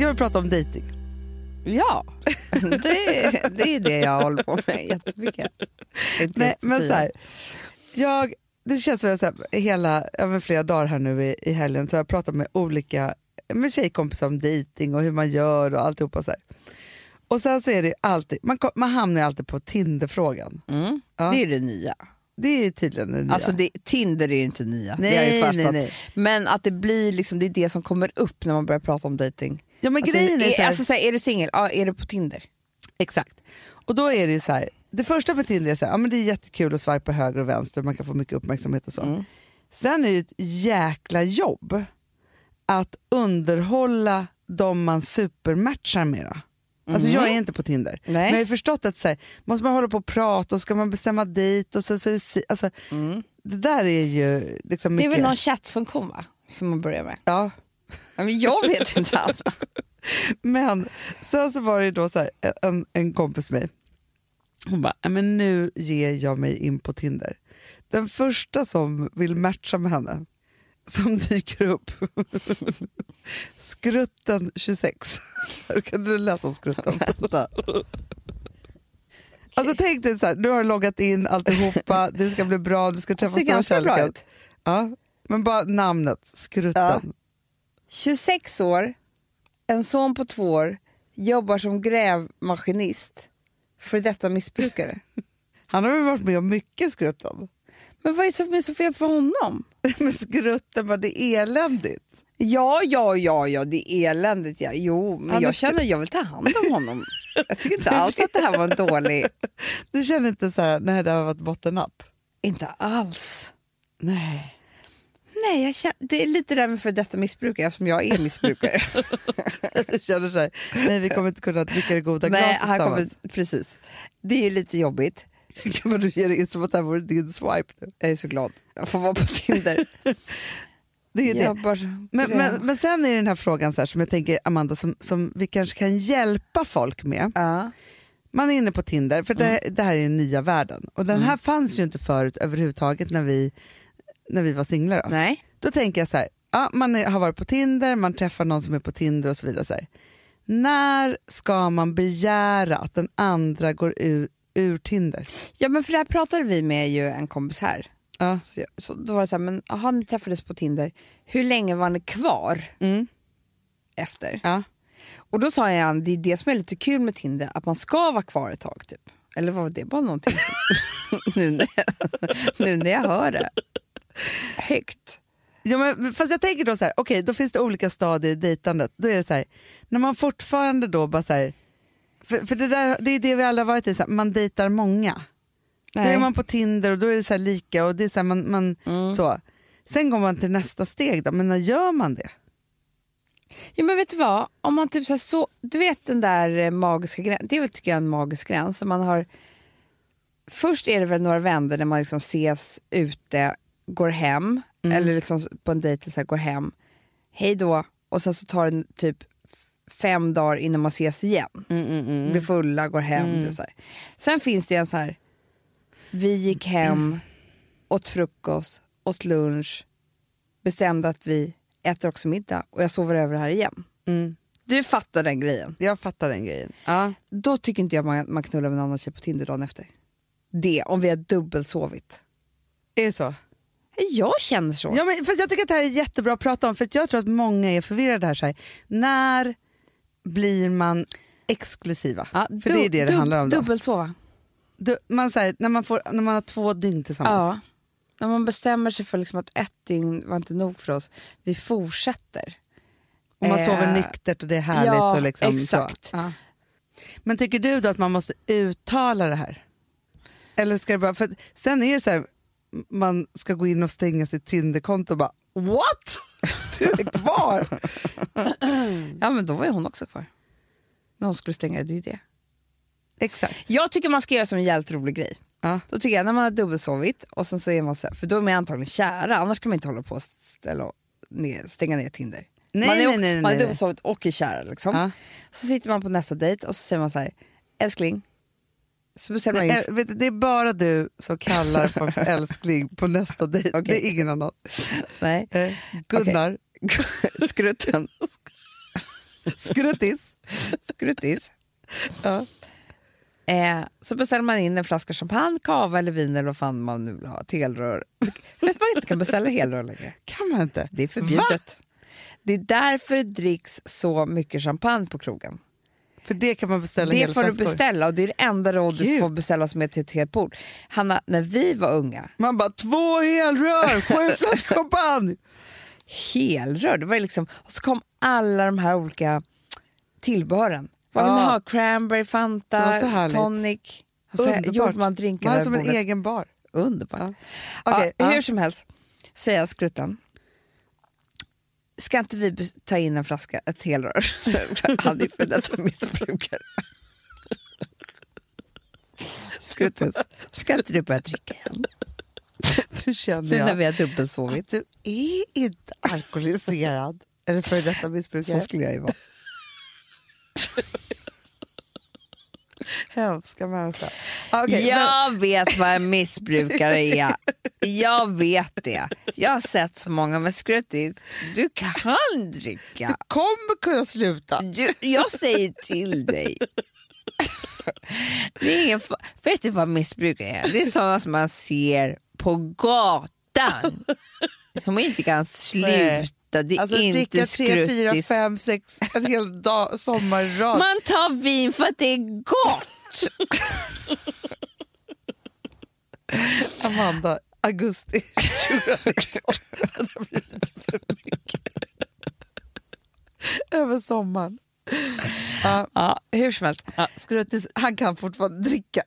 Jag vill prata om dating. Ja, det, det är det jag håller på med jättemycket. Inte Nej, men så här, jag, det känns som att jag hela, över flera dagar här nu i, i helgen så har jag pratat med olika med tjejkompisar om dating och hur man gör och alltihopa. Så här. Och sen så är det alltid, man, kom- man hamnar alltid på Tinder-frågan. Mm. Ja. Det är det nya. Det är tydligen det nya. Alltså det, Tinder är inte nya. det har jag nej, ju nej, nej. Men att det blir liksom, det är det som kommer upp när man börjar prata om dating. Ja, men Alltså, grejen är, är, så här, alltså, så här, är du singel? Ja, är du på Tinder? Exakt. Och då är det ju så här, det första med Tinder är så här, ja, men det är jättekul att swipa höger och vänster, man kan få mycket uppmärksamhet och så. Mm. Sen är det ett jäkla jobb att underhålla de man supermatchar med. Då. Alltså jag är inte på Tinder. Nej. Men jag har förstått att så här, måste man hålla på och prata och ska man bestämma dit och så, så är det, alltså, det där är ju liksom Det är mycket. väl någon chattfunktion va? Som man börjar med. ja. Men jag vet inte Anna. Men sen så var det ju då så här, en, en kompis med mig, hon bara, "Nej, men nu ger jag mig in på Tinder. Den första som vill matcha med henne, som dyker upp, Skrutten 26. kan du läsa om Skrutten? Alltså tänk dig så här, du har loggat in alltihopa, det ska bli bra, du ska träffa stora kärleken. Ja, men bara namnet, Skrutten. Ja. 26 år, en son på två år, jobbar som grävmaskinist. För detta missbrukare. Han har väl varit med om mycket Skrutten. Men vad är det som är så fel för honom? Men skrutten var det är eländigt. Ja, ja, ja, ja, det är eländigt. Ja. Jo, men är jag känner jag vill ta hand om honom. Jag tycker inte alls att det här var en dålig... Du känner inte så här, nej det har varit bottennapp? Inte alls. Nej. Nej, jag känner, det är lite där med för detta missbrukare eftersom jag är missbrukare. Du känner så här, nej vi kommer inte kunna dricka det goda Nej, glaset han kommer, precis. Det är lite jobbigt. Gud vad du ger dig in som att det här vore din swipe nu. Jag är så glad. Jag får vara på Tinder. Det är det. Men, men, men sen är det den här frågan så här, som jag tänker Amanda, som, som vi kanske kan hjälpa folk med. ja. Man är inne på Tinder, för det, det här är den nya världen. Och den här fanns ju inte förut överhuvudtaget när vi, när vi var singlar. Då. Nej. Då tänker jag så här, ja, man är, har varit på Tinder, man träffar någon som är på Tinder och så vidare. Så här. När ska man begära att den andra går ur, ur Tinder? Ja, men för det här pratade vi med ju en kompis här. Ja. Så, jag- så då var det så här, men aha, ni träffades på Tinder. Hur länge var ni kvar Mm. efter? Ja. Och då sa jag, det är det som är lite kul med Tinder, att man ska vara kvar ett tag typ. Eller var det bara någonting som... nu, när jag, nu när jag hör det. Högt. Ja, men, fast jag tänker då så här, okej då finns det olika stadier i dejtandet. Då är det så här, när man fortfarande då bara så här, för, för det, där, det är det vi alla varit i, så här, man dejtar många. Då är man på Tinder och då är det så här lika och det är så man, man så. Sen går man till nästa steg då, men när gör man det? Jo men vet du vad, om man typ så, så du vet den där eh, magiska gränsen, det är väl tycker jag en magisk gräns. Man har, först är det väl några vänner när man liksom ses ute, går hem, eller liksom på en dejt så här, går hem, hej då, och sen så tar det typ fem dagar innan man ses igen. Blir fulla, går hem. typ Så här. Sen finns det en så här, vi gick hem, åt frukost, åt lunch, bestämde att vi äter också middag och jag sover över här igen. Mm. Du fattar den grejen. Jag fattar den grejen. Ja. Då tycker inte jag man, man knullar med en annan tjej på Tinder dagen efter. Det, om vi har dubbelsovit. Är det så? Jag känner så. Ja, men, fast jag tycker att det här är jättebra att prata om för jag tror att många är förvirrade här. Så här. När blir man exklusiva? Ja, för det är det det handlar om. Då. Dubbelsova. Du, man, så här, när, man får, när man har två dygn tillsammans. Ja. När man bestämmer sig för liksom att ett dygn var inte nog för oss, vi fortsätter. Och man Eh, sover nyktert och det är härligt. ja, och liksom exakt. Så. Ja. Men tycker du då att man måste uttala det här? Eller ska det bara, för sen är det så här, man ska gå in och stänga sitt Tinderkonto och bara what? Du är kvar! Ja men då var ju hon också kvar. När hon skulle stänga, det är ju det. Exakt. Jag tycker man ska göra som en jävligt rolig grej. Ja. Då tycker jag när man har dubbelsovit och sen så är man så här, för då är man antagligen kära, annars kan man inte hålla på och ställa ner, stänga ner Tinder. Nej, man är, nej, nej, man är dubbelsovit och är kära liksom. Ja. Så sitter man på nästa dejt och så säger man så här, älskling, så bestämmer Nej, äh, vet du, det är bara du som kallar folk för älskling på nästa dejt. Okej. Det är ingen annan. nej, Eh, Gunnar, skrutten, skruttis. skruttis. Ja. Eh, så beställer man in en flaska champagne, kava eller vin eller vad fan man nu vill ha, telrör. För att man inte kan beställa helrör längre. Kan man inte? Det är förbjudet. Det är därför det dricks så mycket champagne på krogen. För det kan man beställa Det får du beställa och det är det enda råd du får beställa som är till ett helt bord. Hanna, när vi var unga, Man bara två helrör, sju flaskor champagne. Helrör, det var liksom, och så kom alla de här olika tillbehören. Vad vill ni ha? Cranberry, Fanta, tonic. Och så här Underbart. gjorde man drinkar Man där hade som en egen bar. Underbart. Ja. Ja, Okej, ja. Hur som helst, säger skrutten. Ska inte vi ta in en flaska, ett helrör? Han är för detta missbrukare. Skrutten, ska inte du börja dricka igen? Nu känner Nu när jag vi har dubbelsovit. du är inte alkoholiserad. Eller för detta Så missbrukare. skulle jag ju vara. Hemska människa. Okej, jag vet vad en missbrukare är. Jag vet det. Jag har sett så många med skruttis. Du kan dricka. men, du kommer kunna sluta. Du, jag säger till dig. Det är ingen Vet du vad missbruk är? Det är sådana som man ser på gatan. Som inte kan sluta. Det är Alltså inte dricka tre, fyra, fem, sex en hel dag, sommar i rad. Man tar vin för att det är gott. Amanda, augusti 2019. Det har blivit för mycket. Över sommaren. Ja, Ja, hur som helst. ja, Skruttis, han kan fortfarande dricka.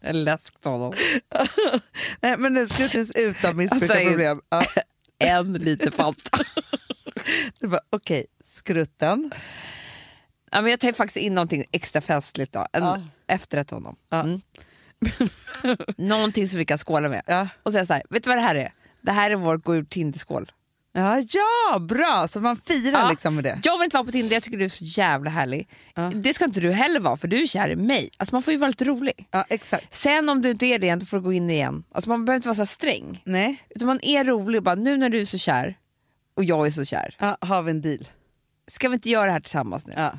En läsk till honom. Nej, men nu Skruttis utan missbrukarproblem. Ja, En liter Fanta. Okej, skrutten. Ja, men jag tar faktiskt in någonting extra festligt då. En Ja. efterrätt till honom. Ja. Mm. någonting som vi kan skåla med. Ja. Och säga så här, vet du vad det här är? Det här är vår gå ur Tinder-skål. Ja, ja, bra! Så man firar Ja. liksom med det. Jag vill inte vara på Tinder, jag tycker du är så jävla härlig. Ja. Det ska inte du heller vara för du är kär i mig. Alltså man får ju vara lite rolig. Ja, exakt. Sen om du inte är det igen, då får du gå in igen. Alltså man behöver inte vara så sträng. Nej, Utan man är rolig bara, nu när du är så kär och jag är så kär, ja, har vi en deal. ska vi inte göra det här tillsammans nu? Ja.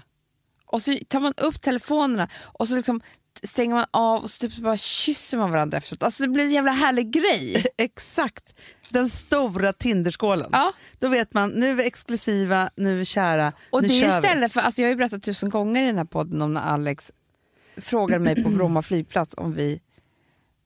Och så tar man upp telefonerna och så liksom stänger man av och så typ bara kysser man varandra efteråt. Alltså det blir en jävla härlig grej. Exakt. Den stora Tinderskålen. Ja. Då vet man, nu är vi exklusiva, nu är vi kära, Och nu det är kör vi. istället för, alltså jag har ju berättat tusen gånger i den här podden om när Alex frågade mig på Bromma flygplats om vi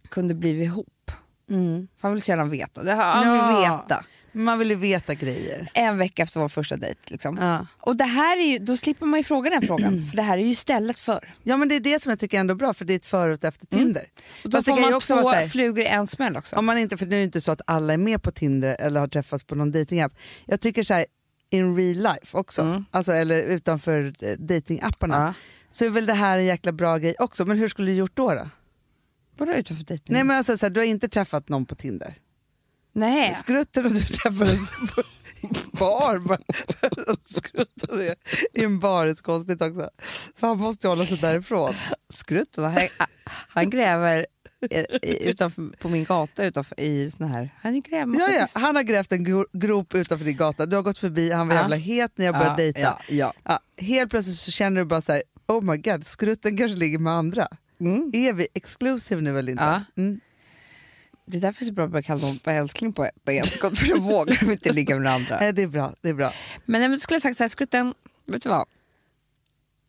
kunde bli ihop. Mm. Han vill så gärna veta. Det har han vill veta. Man vill ju veta grejer. En vecka efter vår första dejt. Liksom. Ja. Och det här är ju, då slipper man ju fråga den frågan, för det här är ju istället för. ja men det är det som jag tycker är ändå bra för det är ett förut efter Tinder. Och då Fast får man också två här- flugor i en smäll också. Om man inte, för nu är det inte så att alla är med på Tinder eller har träffats på någon datingapp. Jag tycker så här in real life också, Mm. alltså, eller utanför eh, datingapparna. Ja. Så är väl det här en jäkla bra grej också. Men hur skulle du gjort då? då? Vadå utanför dejting? Nej men alltså, så här, du har inte träffat någon på Tinder. Nej. Skrutten och du träffades på bar. Skrutten är i en bar är så konstigt också. För han måste ju hålla sig därifrån. Skrutten, han, han gräver utanför, på min gata utanför, i såna här... Han gräver Ja, ja. Han har grävt en gro- grop utanför din gata. Du har gått förbi, han var Ja. jävla het när jag började Ja, dejta. ja, ja. Helt plötsligt så känner du bara så här, oh my god, skrutten kanske ligger med andra. Mm. Är vi exclusive nu eller inte? Mm. Det är därför det är så bra att börja kalla dem på älskling på, på en sekund, för då vågar de inte ligga med den andra. Nej, det är bra. Det är bra. Men, nej, men skulle jag sagt så här, skrutten, vet du vad?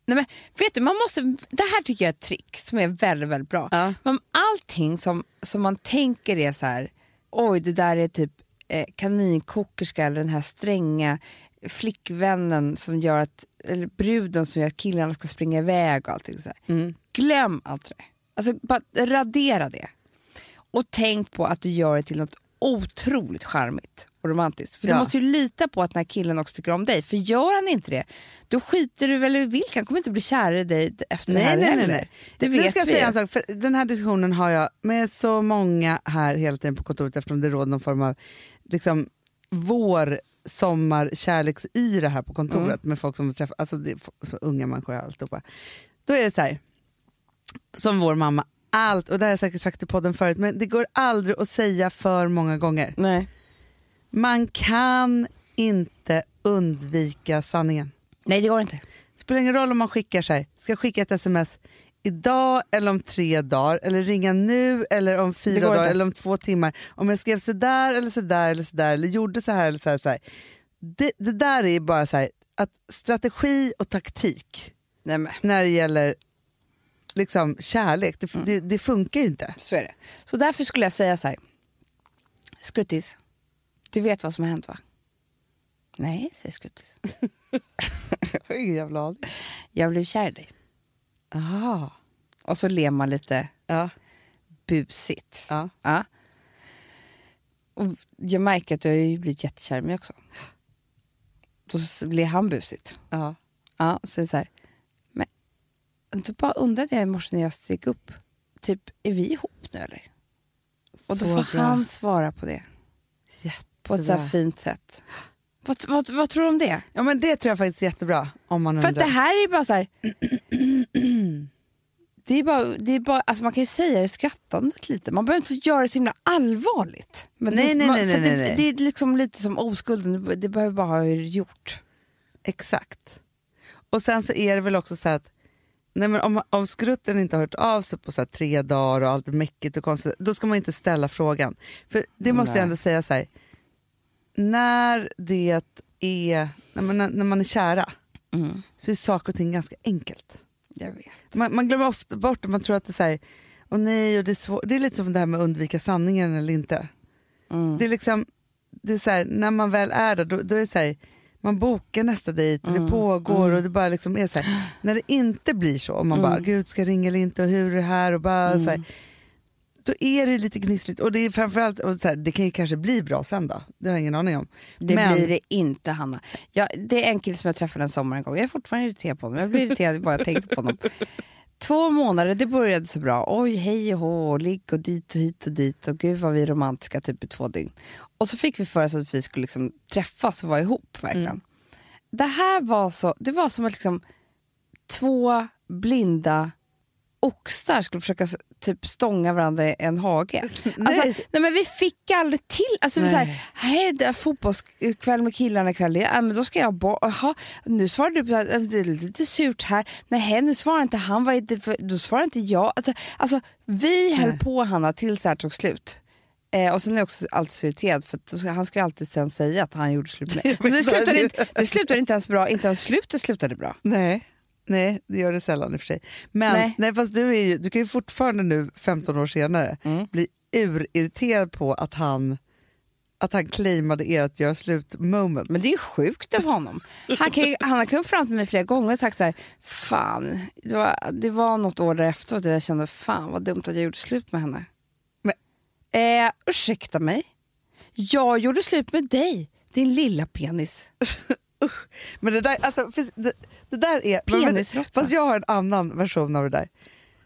Nej, men, vet du, man måste, det här tycker jag är ett trick som är väldigt, väldigt bra. Ja. Men allting som, som man tänker är så här, oj det där är typ eh, kaninkokerska eller den här stränga flickvännen som gör att, eller bruden som gör att killarna ska springa iväg och allting så. Mm. Glöm allt det. Alltså, bara radera det. Och tänk på att du gör det till något otroligt charmigt och romantiskt. För Ja. du måste ju lita på att den här killen också tycker om dig. För gör han inte det, då skiter du väl i vilka. Han kommer inte bli kär i dig efter det här heller. Det nu ska jag vi. säga en sak, för den här diskussionen har jag med så många här hela tiden på kontoret eftersom det råder någon form av liksom, vår sommar kärleksyra här på kontoret Mm. med folk som träffar, alltså det så unga människor och alltihopa. Då är det så här, som vår mamma, allt, och det har jag säkert sagt i podden förut, men det går aldrig att säga för många gånger. Nej. Man kan inte undvika sanningen. Nej, det går inte. Det spelar ingen roll om man skickar sig. Ska jag skicka ett sms idag eller om tre dagar eller ringa nu eller om fyra dagar inte. eller om två timmar. Om jag skrev sådär eller sådär eller sådär eller gjorde så här eller så här. Så här. Det, det där är bara så här att strategi och taktik Nej, men. när det gäller liksom kärlek, det, Mm. det, det funkar ju inte. Så är det. Så därför skulle jag säga så här. Skruttis, du vet vad som har hänt va? Nej, säger Skruttis. Jag har ingen jävla aning. Jag blev kär i dig. Aha. Och så ler man lite Ja. busigt. Ja. Ja. Och jag märker att du har ju blivit jättekär i mig också. Då ler han busigt. Ja. Ja, så är det så här. Då bara undrade jag i morse när jag steg upp. Typ, är vi ihop nu eller? Och då Så får bra. han svara på det. På ett så här Jättebra. fint sätt. Vad, vad, vad tror du om det? Ja men det tror jag faktiskt är jättebra om man För undrar. att det här är bara så här... Det är bara, det är bara, alltså man kan ju säga det skrattandet lite. Man behöver inte göra det så himla allvarligt. Men Nej, det, nej, man, nej, för nej, det, nej. det är liksom lite som oskulden, det- behöver bara ha gjort. Exakt. Och sen så är det väl också så här att nej men om, om skrutten inte har hört av sig på så tre dagar och allt mäckigt och konstigt, då ska man inte ställa frågan. För det måste Nej. jag ändå säga så här, när det är, när man, när man är kära så är saker och ting ganska enkelt. Jag vet. Man, man glömmer ofta bort det, man tror att det är så här, och nej, och det är svårt. Det är lite som det här med att undvika sanningen eller inte. Mm. Det är liksom, det är så här, när man väl är där, då, då är det så här, man bokar nästa dejt och det pågår och det bara liksom är så här, när det inte blir så, och man bara, gud ska jag ringa eller inte och hur är det här och bara så här, då är det lite gnissligt och det är framförallt, och så här, det kan ju kanske bli bra sen då, det har jag ingen aning om. Det Men- blir det inte Hanna. Jag, det är en kille som jag träffade en sommar en gång. Jag är fortfarande irriterad på honom. Jag blir irriterad bara jag tänker på honom. Två månader, det började så bra. Oj, hej och hå, och ligg och dit och hit och dit. Och gud vad vi är romantiska typ i två dygn. Och så fick vi för oss att vi skulle liksom träffas och vara ihop verkligen. Det här var så, det var som att liksom två blinda oxar skulle försöka typ stånga varandra i en hage. Alltså, Nej. nej. men vi fick aldrig till, alltså vi så här, Nej. hej det är fotbollskväll med killarna ikväll, ja, men då ska jag bort, jaha, nu svarar du att det är lite surt här, nej nu svarar inte han, vad är det för, då svarar inte jag. Alltså vi höll Nej. på Hanna tills det här tog slut. Eh, och sen är jag också alltid så irriterad för att han ska ju alltid sen säga att han gjorde slut med mig. Så det, slutade inte, det slutade inte ens bra, inte ens slutet slutade bra. Nej. Nej, det gör det sällan i och för sig. Men Nej. nej. fast du, är ju, du kan ju fortfarande nu, 15 år senare, Mm. bli urirriterad på att han, att han claimade er att göra slut moment. Men det är ju sjukt av honom. Han, kan han har kommit fram till mig flera gånger och sagt så här, fan, det var, det var något år därefter och jag kände, fan vad dumt att jag gjorde slut med henne. Eh, ursäkta mig? Jag gjorde slut med dig, din lilla penis. Men det där, alltså, det, det där är... Penisråtta. Fast jag har en annan version av det där.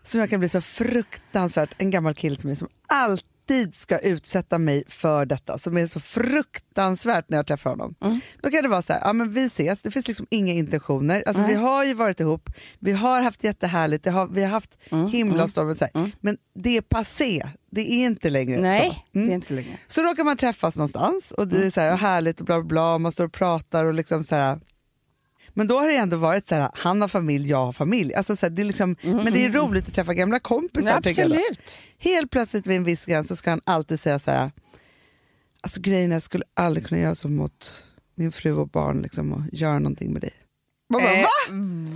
Som jag kan bli så fruktansvärt, en gammal kille till mig som alltid ska utsätta mig för detta. Som är så fruktansvärt när jag träffar honom. Mm. Då kan det vara så här, ja men vi ses, det finns liksom inga intentioner. Alltså Nej. vi har ju varit ihop, vi har haft jättehärligt, har, vi har haft Mm, himlastormar så här. Men det är passé, det är inte längre Nej, så. Mm. det är inte längre. Så råkar man träffas någonstans och det är så här, härligt och bla bla bla, och man står och pratar och liksom så här. Men då har det ändå varit så här, han har familj, jag har familj. Alltså så här, det är liksom, Men det är roligt att träffa gamla kompisar. Då. absolut. Helt plötsligt vid en viss gräns så ska han alltid säga så här, alltså grejen är, jag skulle aldrig kunna göra så mot min fru och barn liksom, och göra någonting med dig. Man bara, Eh, va?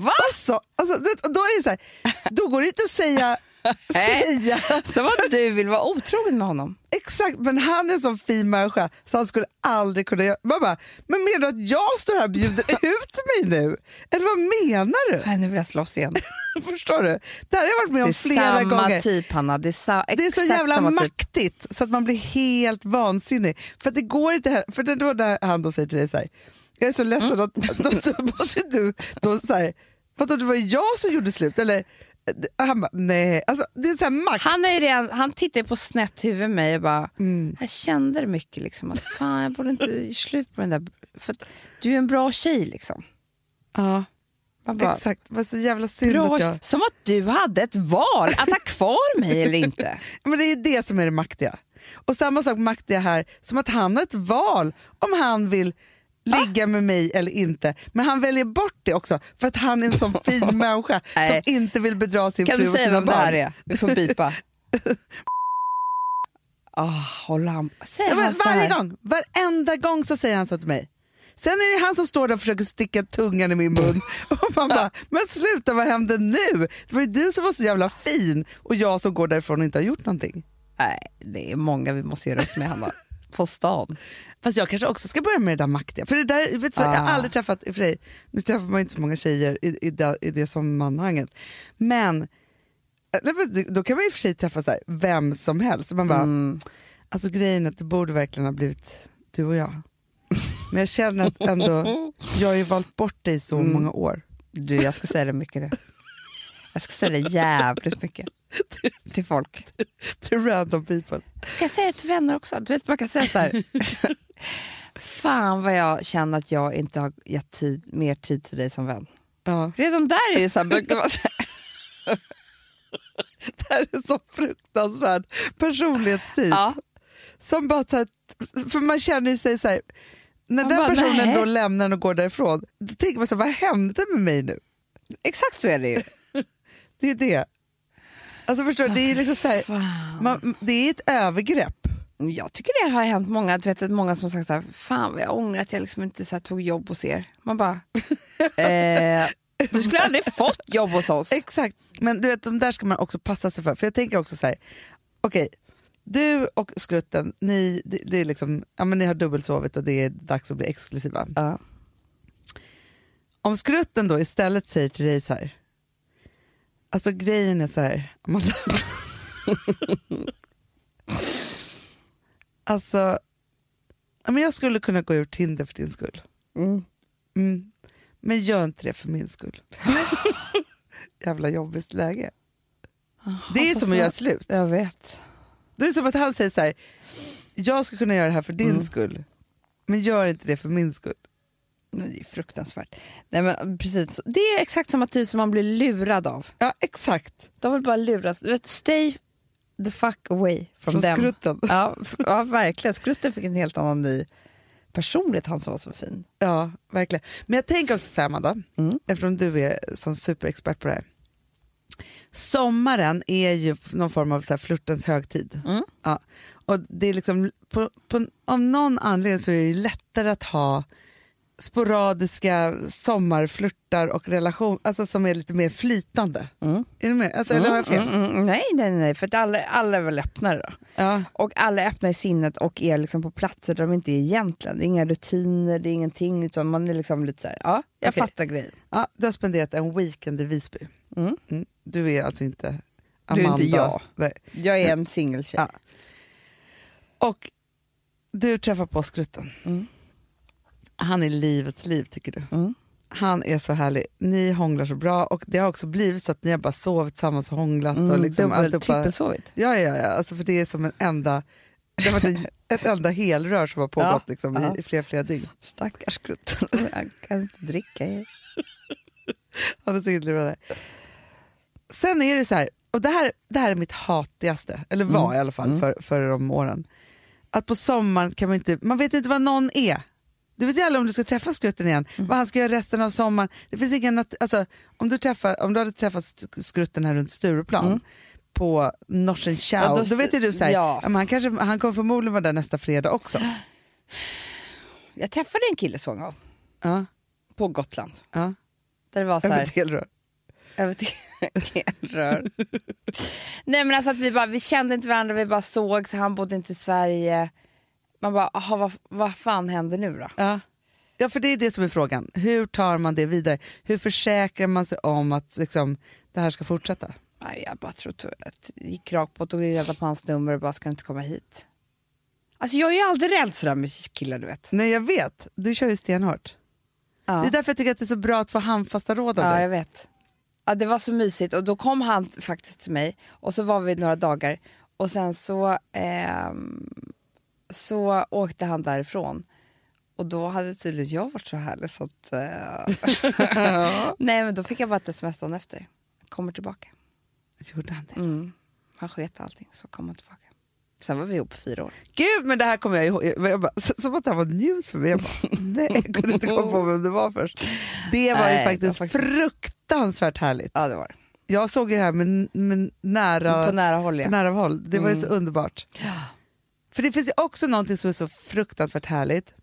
va? Alltså, alltså, då är det så här, då går det inte att säga säga. Som att du vill vara otrogen med honom. Exakt, men han är en sån fin människa så han skulle aldrig kunna göra... Man bara, men menar du att jag står här och bjuder ut mig nu? Eller vad menar du? Nej, nu vill jag slåss igen. Förstår du? Det här har jag varit med Det om är flera samma gånger. typ, Hanna. Det är, sa- Det är så jävla samma typ. maktigt så att man blir helt vansinnig. För det går inte, här- för det är då när han då säger till dig så här, jag är så ledsen Mm. att då, då måste du då så här, vadå det var jag som gjorde slut eller? Han bara, nej, alltså det är så makt. Han, är redan, han tittar på snett huvud med mig och bara, Mm. jag kände det mycket liksom, att fan jag borde inte göra slut på den där, för du är en bra tjej liksom. Ja, bara, exakt, vad så jävla synd bra, att jag... Som att du hade ett val, att ha kvar mig eller inte. Men det är det som är det maktiga. Och samma sak maktiga här, som att han har ett val om han vill ligga med mig eller inte. Men han väljer bort det också för att han är en sån fin människa som inte vill bedra sin Kan fru du och säga sina vem det barn. här är? Vi får bipa. Ah, håll han. Säger Ja, han så varje här? gång, varenda gång så säger han så till mig. Sen är det han som står där och försöker sticka tungan i min mun. Och man bara, men sluta vad hände nu? Det var ju du som var så jävla fin och jag som går därifrån och inte har gjort någonting. Nej, det är många vi måste göra upp med, Hanna. På stan. Fast jag kanske också ska börja med det där maktiga. För det där, vet du, så, Jag har Ah. aldrig träffat, för sig, nu träffar man ju inte så många tjejer i, i, det, i det sammanhanget. Men men då kan man ju för sig träffa så här, vem som helst. Man bara, Mm. alltså grejen är att det borde verkligen ha blivit du och jag. Men jag känner att ändå, jag har ju valt bort dig så Mm. många år. Du, jag ska säga det mycket nu. Jag ska säga det jävligt mycket till folk. Till random people. Jag kan säga det till vänner också. Du vet, man kan säga så här. Fan vad jag känner att jag inte har gett tid, mer tid till dig som vän. Ja. Redan där är ju så här, brukar man. Det här är så fruktansvärd personlighetstyp. Ja. Som bara så här, för man känner ju sig så här, när Man den bara, personen nej. då lämnar en och går därifrån, då tänker man så här, vad hände med mig nu? Exakt så är det ju. Det är det. Alltså förstår du, det är liksom så här, man, det är ett övergrepp. Jag tycker det har hänt många, du vet, många som sagt så här, fan vad jag ångrar att jag liksom inte så här, tog jobb hos er. Man bara, eh, du skulle aldrig fått jobb hos oss. Exakt, men du vet de där ska man också passa sig för. För jag tänker också så här, okej, du och skrutten, ni, det, det är liksom, ja, men ni har dubbelsovit och det är dags att bli exklusiva. Ja. Om skrutten då istället säger till dig så här, alltså grejen är så här, Amanda. alltså, men jag skulle kunna gå ur Tinder för din skull. Mm. Mm. Men gör inte det för min skull. Jävla jobbigt läge. Det är som att göra slut. Jag vet. Det är som att han säger så här, jag ska kunna göra det här för din skull, men gör inte det för min skull. Det är fruktansvärt. Nej, men precis. Det är exakt samma typ som man blir lurad av. Ja, exakt. De vill bara luras. Du vet, stay the fuck away from Från them. skrutten. Ja, ja, verkligen. Skrutten fick en helt annan ny personlighet, han som var så fin. Ja, verkligen. Men jag tänker också så här, Amanda, Mm. eftersom du är sån superexpert på det här. Sommaren är ju någon form av så här flörtens högtid. Mm. Ja. Och det är liksom, på, på, av någon anledning så är det ju lättare att ha sporadiska sommarflörtar och relation, alltså som är lite mer flytande. Mm. Är du med? Alltså, Eller har jag fel? Mm, mm, mm. nej, nej, nej, för att alla, alla är väl öppnare då. Ja. Och alla är öppna i sinnet och är liksom på platser där de inte är egentligen. Det är inga rutiner, det är ingenting, utan man är liksom lite så här, ja, jag Okej. fattar grejen. Ja, du har spenderat en weekend i Visby. Mm. Mm. Du är alltså inte Du är Amanda. inte jag. Nej. Jag är en singeltjej. Ja. Och du träffar på skrutten. Han är livets liv tycker du. Mm. Han är så härlig. Ni hånglar så bra och det har också blivit så att ni har bara sovit tillsammans och hånglat. och Mm, liksom dubbel, alltihopa. trippelsovit. Ja, ja, ja. Alltså för det är som en enda, det har varit ett enda helrör som har pågått Ja, liksom, ja. i, i flera, flera dygn. Stackars skrutten, jag kan inte dricka er. Han är så där. Sen är det så här, och det här, det här är mitt hatigaste, eller var Mm. i alla fall Mm. för, för de åren. Att på sommaren kan man inte, man vet inte vad någon är. Du vet ju aldrig om du ska träffa skrutten igen, Mm. vad han ska göra resten av sommaren. Det finns ingen, alltså, om, du träffar, om du hade träffat sk- skrutten här runt Stureplan Mm. på Norsen Chow, Ja, då, då- vet ju du så här, ja. han, kanske, han kommer förmodligen vara där nästa fredag också. Jag träffade en kille så en gång Ja, på Gotland. ja. Där det var så Jag här, över till elrör. Nej men alltså att vi bara, vi kände inte varandra, vi bara sågs, han bodde inte i Sverige. Man bara, aha, vad, vad fan händer nu då? Ja. ja, för det är det som är frågan. Hur tar man det vidare? Hur försäkrar man sig om att liksom, det här ska fortsätta? Nej, jag bara tror att gick rakt på, tog reda på hans nummer och bara, ska inte komma hit? Alltså jag är ju aldrig rädd sådär med killar du vet. Nej, jag vet. Du kör ju stenhårt. Ja. Det är därför jag tycker att det är så bra att få handfasta råd av Ja, dig. jag vet. Ja, det var så mysigt och då kom han faktiskt till mig och så var vi några dagar och sen så, ehm, så åkte han därifrån. Och då hade tydligen jag varit så härlig så att... eh, Nej men då fick jag bara ett sms dagen efter. Kommer tillbaka. Gjorde han det? Mm. Han sket allting så kom han tillbaka. Sen var vi ihop fyra år. Gud, men det här kommer jag ihåg. Jag bara, som att det här var news för mig. Jag bara, nej, jag kunde inte komma på vem det var först. Det var Nej, ju det var faktiskt, faktiskt- fruktansvärt härligt. Ja det var. Jag såg det här med, med nära, På nära håll ja. nära håll. Det var ju så Mm. underbart. För det finns ju också någonting som är så fruktansvärt härligt.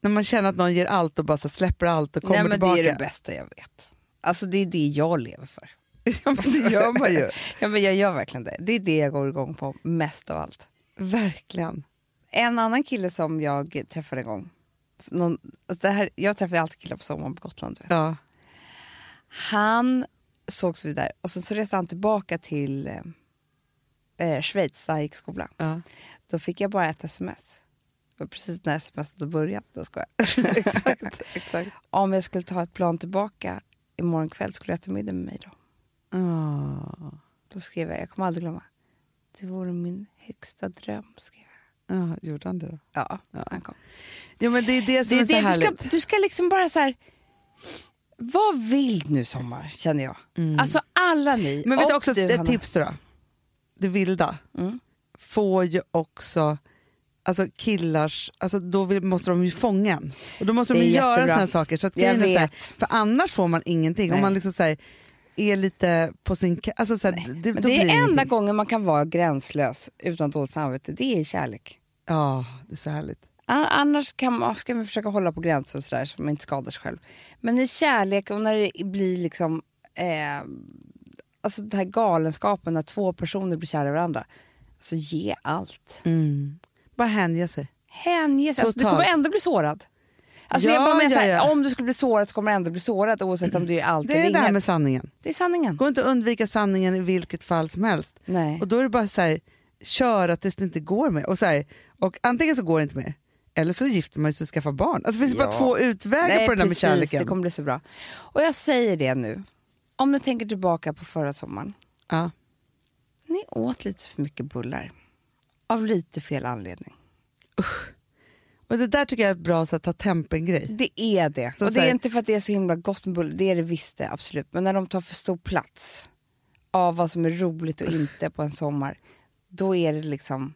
När man känner att någon ger allt och bara släpper allt och kommer Nej men tillbaka. det är det bästa jag vet. Alltså det är det jag lever för. ja, men det gör man ju. Ja men jag gör verkligen det. Det är det jag går igång på mest av allt. Verkligen. En annan kille som jag träffade en gång. Någon, alltså det här, jag träffar alltid killar på sommaren på Gotland. du Vet. Ja. Han sågs vi där och sen så reste han tillbaka till eh, Schweiz där han gick i skolan. Ja. Då fick jag bara ett sms. Det var precis när sms hade börjat. Jag exakt, exakt. Om jag skulle ta ett plan tillbaka imorgon kväll skulle jag äta middag med mig då. Ah. Då skrev jag, jag kommer aldrig glömma. Det vore min högsta dröm. Skrev jag. Ja, gjorde han det då? Ja, Ja. han kom. Ja, men det är det som Det, är så det, du, härligt. ska, du ska liksom bara så här... Vad vill nu sommar, känner jag. Alltså alla ni. Mm. Men vet du också du, ett Hanna. tips då? Det vilda Mm. får ju också alltså killars, alltså då vill, måste de ju fånga en. Och då måste de ju göra såna saker. Så att Jag så här, vet. för annars får man ingenting. Om Nej. man liksom så här, är lite på sin... Alltså så här, det, det är enda ingenting. gången man kan vara gränslös utan dåligt samvete, det är i kärlek. Ja, det är så härligt. Annars kan man, ska man försöka hålla på gränser och sådär så man inte skadar sig själv. Men i kärlek och när det blir liksom eh, alltså den här galenskapen när två personer blir kära i varandra. Alltså ge allt. Bara hänge sig. Hänge sig. Alltså, du kommer ändå bli sårad. Alltså Ja, jag bara menar ja, här, ja. Om du skulle bli sårad så kommer du ändå bli sårad oavsett om du är allt Det är det här med sanningen. Det är sanningen. går inte att undvika sanningen i vilket fall som helst. Nej. Och då är det bara så här, köra tills det inte går mer. Och, så här, och antingen så går det inte mer, eller så gifter man sig och skaffar barn. Alltså, det finns Ja. bara två utvägar Nej, på det där med precis, kärleken. Det kommer bli så bra. Och jag säger det nu. Om du tänker tillbaka på förra sommaren. ja. Ni åt lite för mycket bullar. Av lite fel anledning. Och det där tycker jag är ett bra så att ta tempen-grej. Det är det. Så och det är inte för att det är så himla gott med bullar, det är det visst det, absolut. Men när de tar för stor plats av vad som är roligt och inte på en sommar, då är det liksom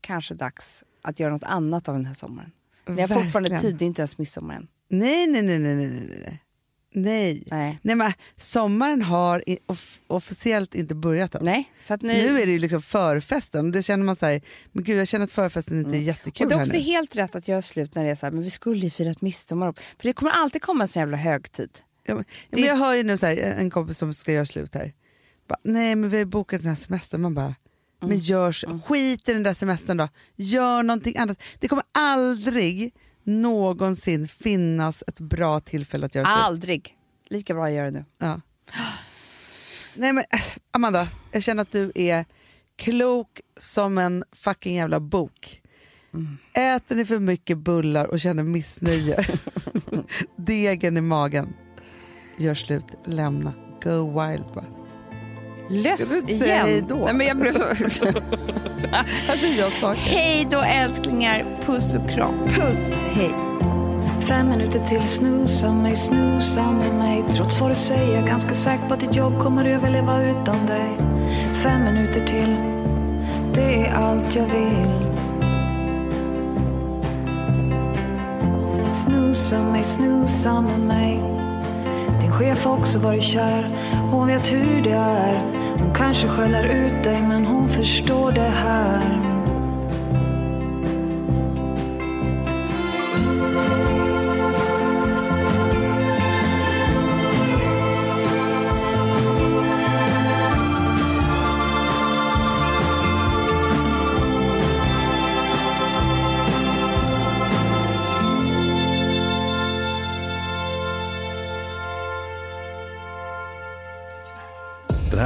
kanske dags att göra något annat av den här sommaren. Ni har fortfarande tid, det är inte ens midsommar än. Nej, nej, nej, nej, nej, nej, nej. Nej. Nej. Men sommaren har off- officiellt inte börjat än. Nej, så att ni... Nu är det ju liksom förfesten och det känner man så här, men gud jag känner att förfesten inte är jättekul och det är också helt rätt att göra slut när det är så här, men vi skulle ju firat midsommar. För det kommer alltid komma en sån jävla högtid. Ja, men, ja, men jag hör ju nu så här, en kompis som ska göra slut här. Bara, Nej men vi har bokat den här semestern. Man bara, Mm. men gör, skit i den där semestern då. Gör någonting annat. Det kommer aldrig någonsin finnas ett bra tillfälle att göra slut. Aldrig. Lika bra att göra det nu. Ja. Nej men Amanda, jag känner att du är klok som en fucking jävla bok. Äter ni för mycket bullar och känner missnöje, degen i magen, gör slut, lämna, go wild bara. Löss Ska du inte igen. säga hej då? Nej, men jag blev så... Alltså jag hej då älsklingar, puss och kram. Puss, hej. Fem minuter till snusa mig, snusa med mig Trots vad du säger, ganska säker på att ditt jobb kommer överleva utan dig Fem minuter till, det är allt jag vill Snusa mig, snusa med mig din chef har också varit kär, hon vet hur det är. Hon kanske skäller ut dig men hon förstår det här.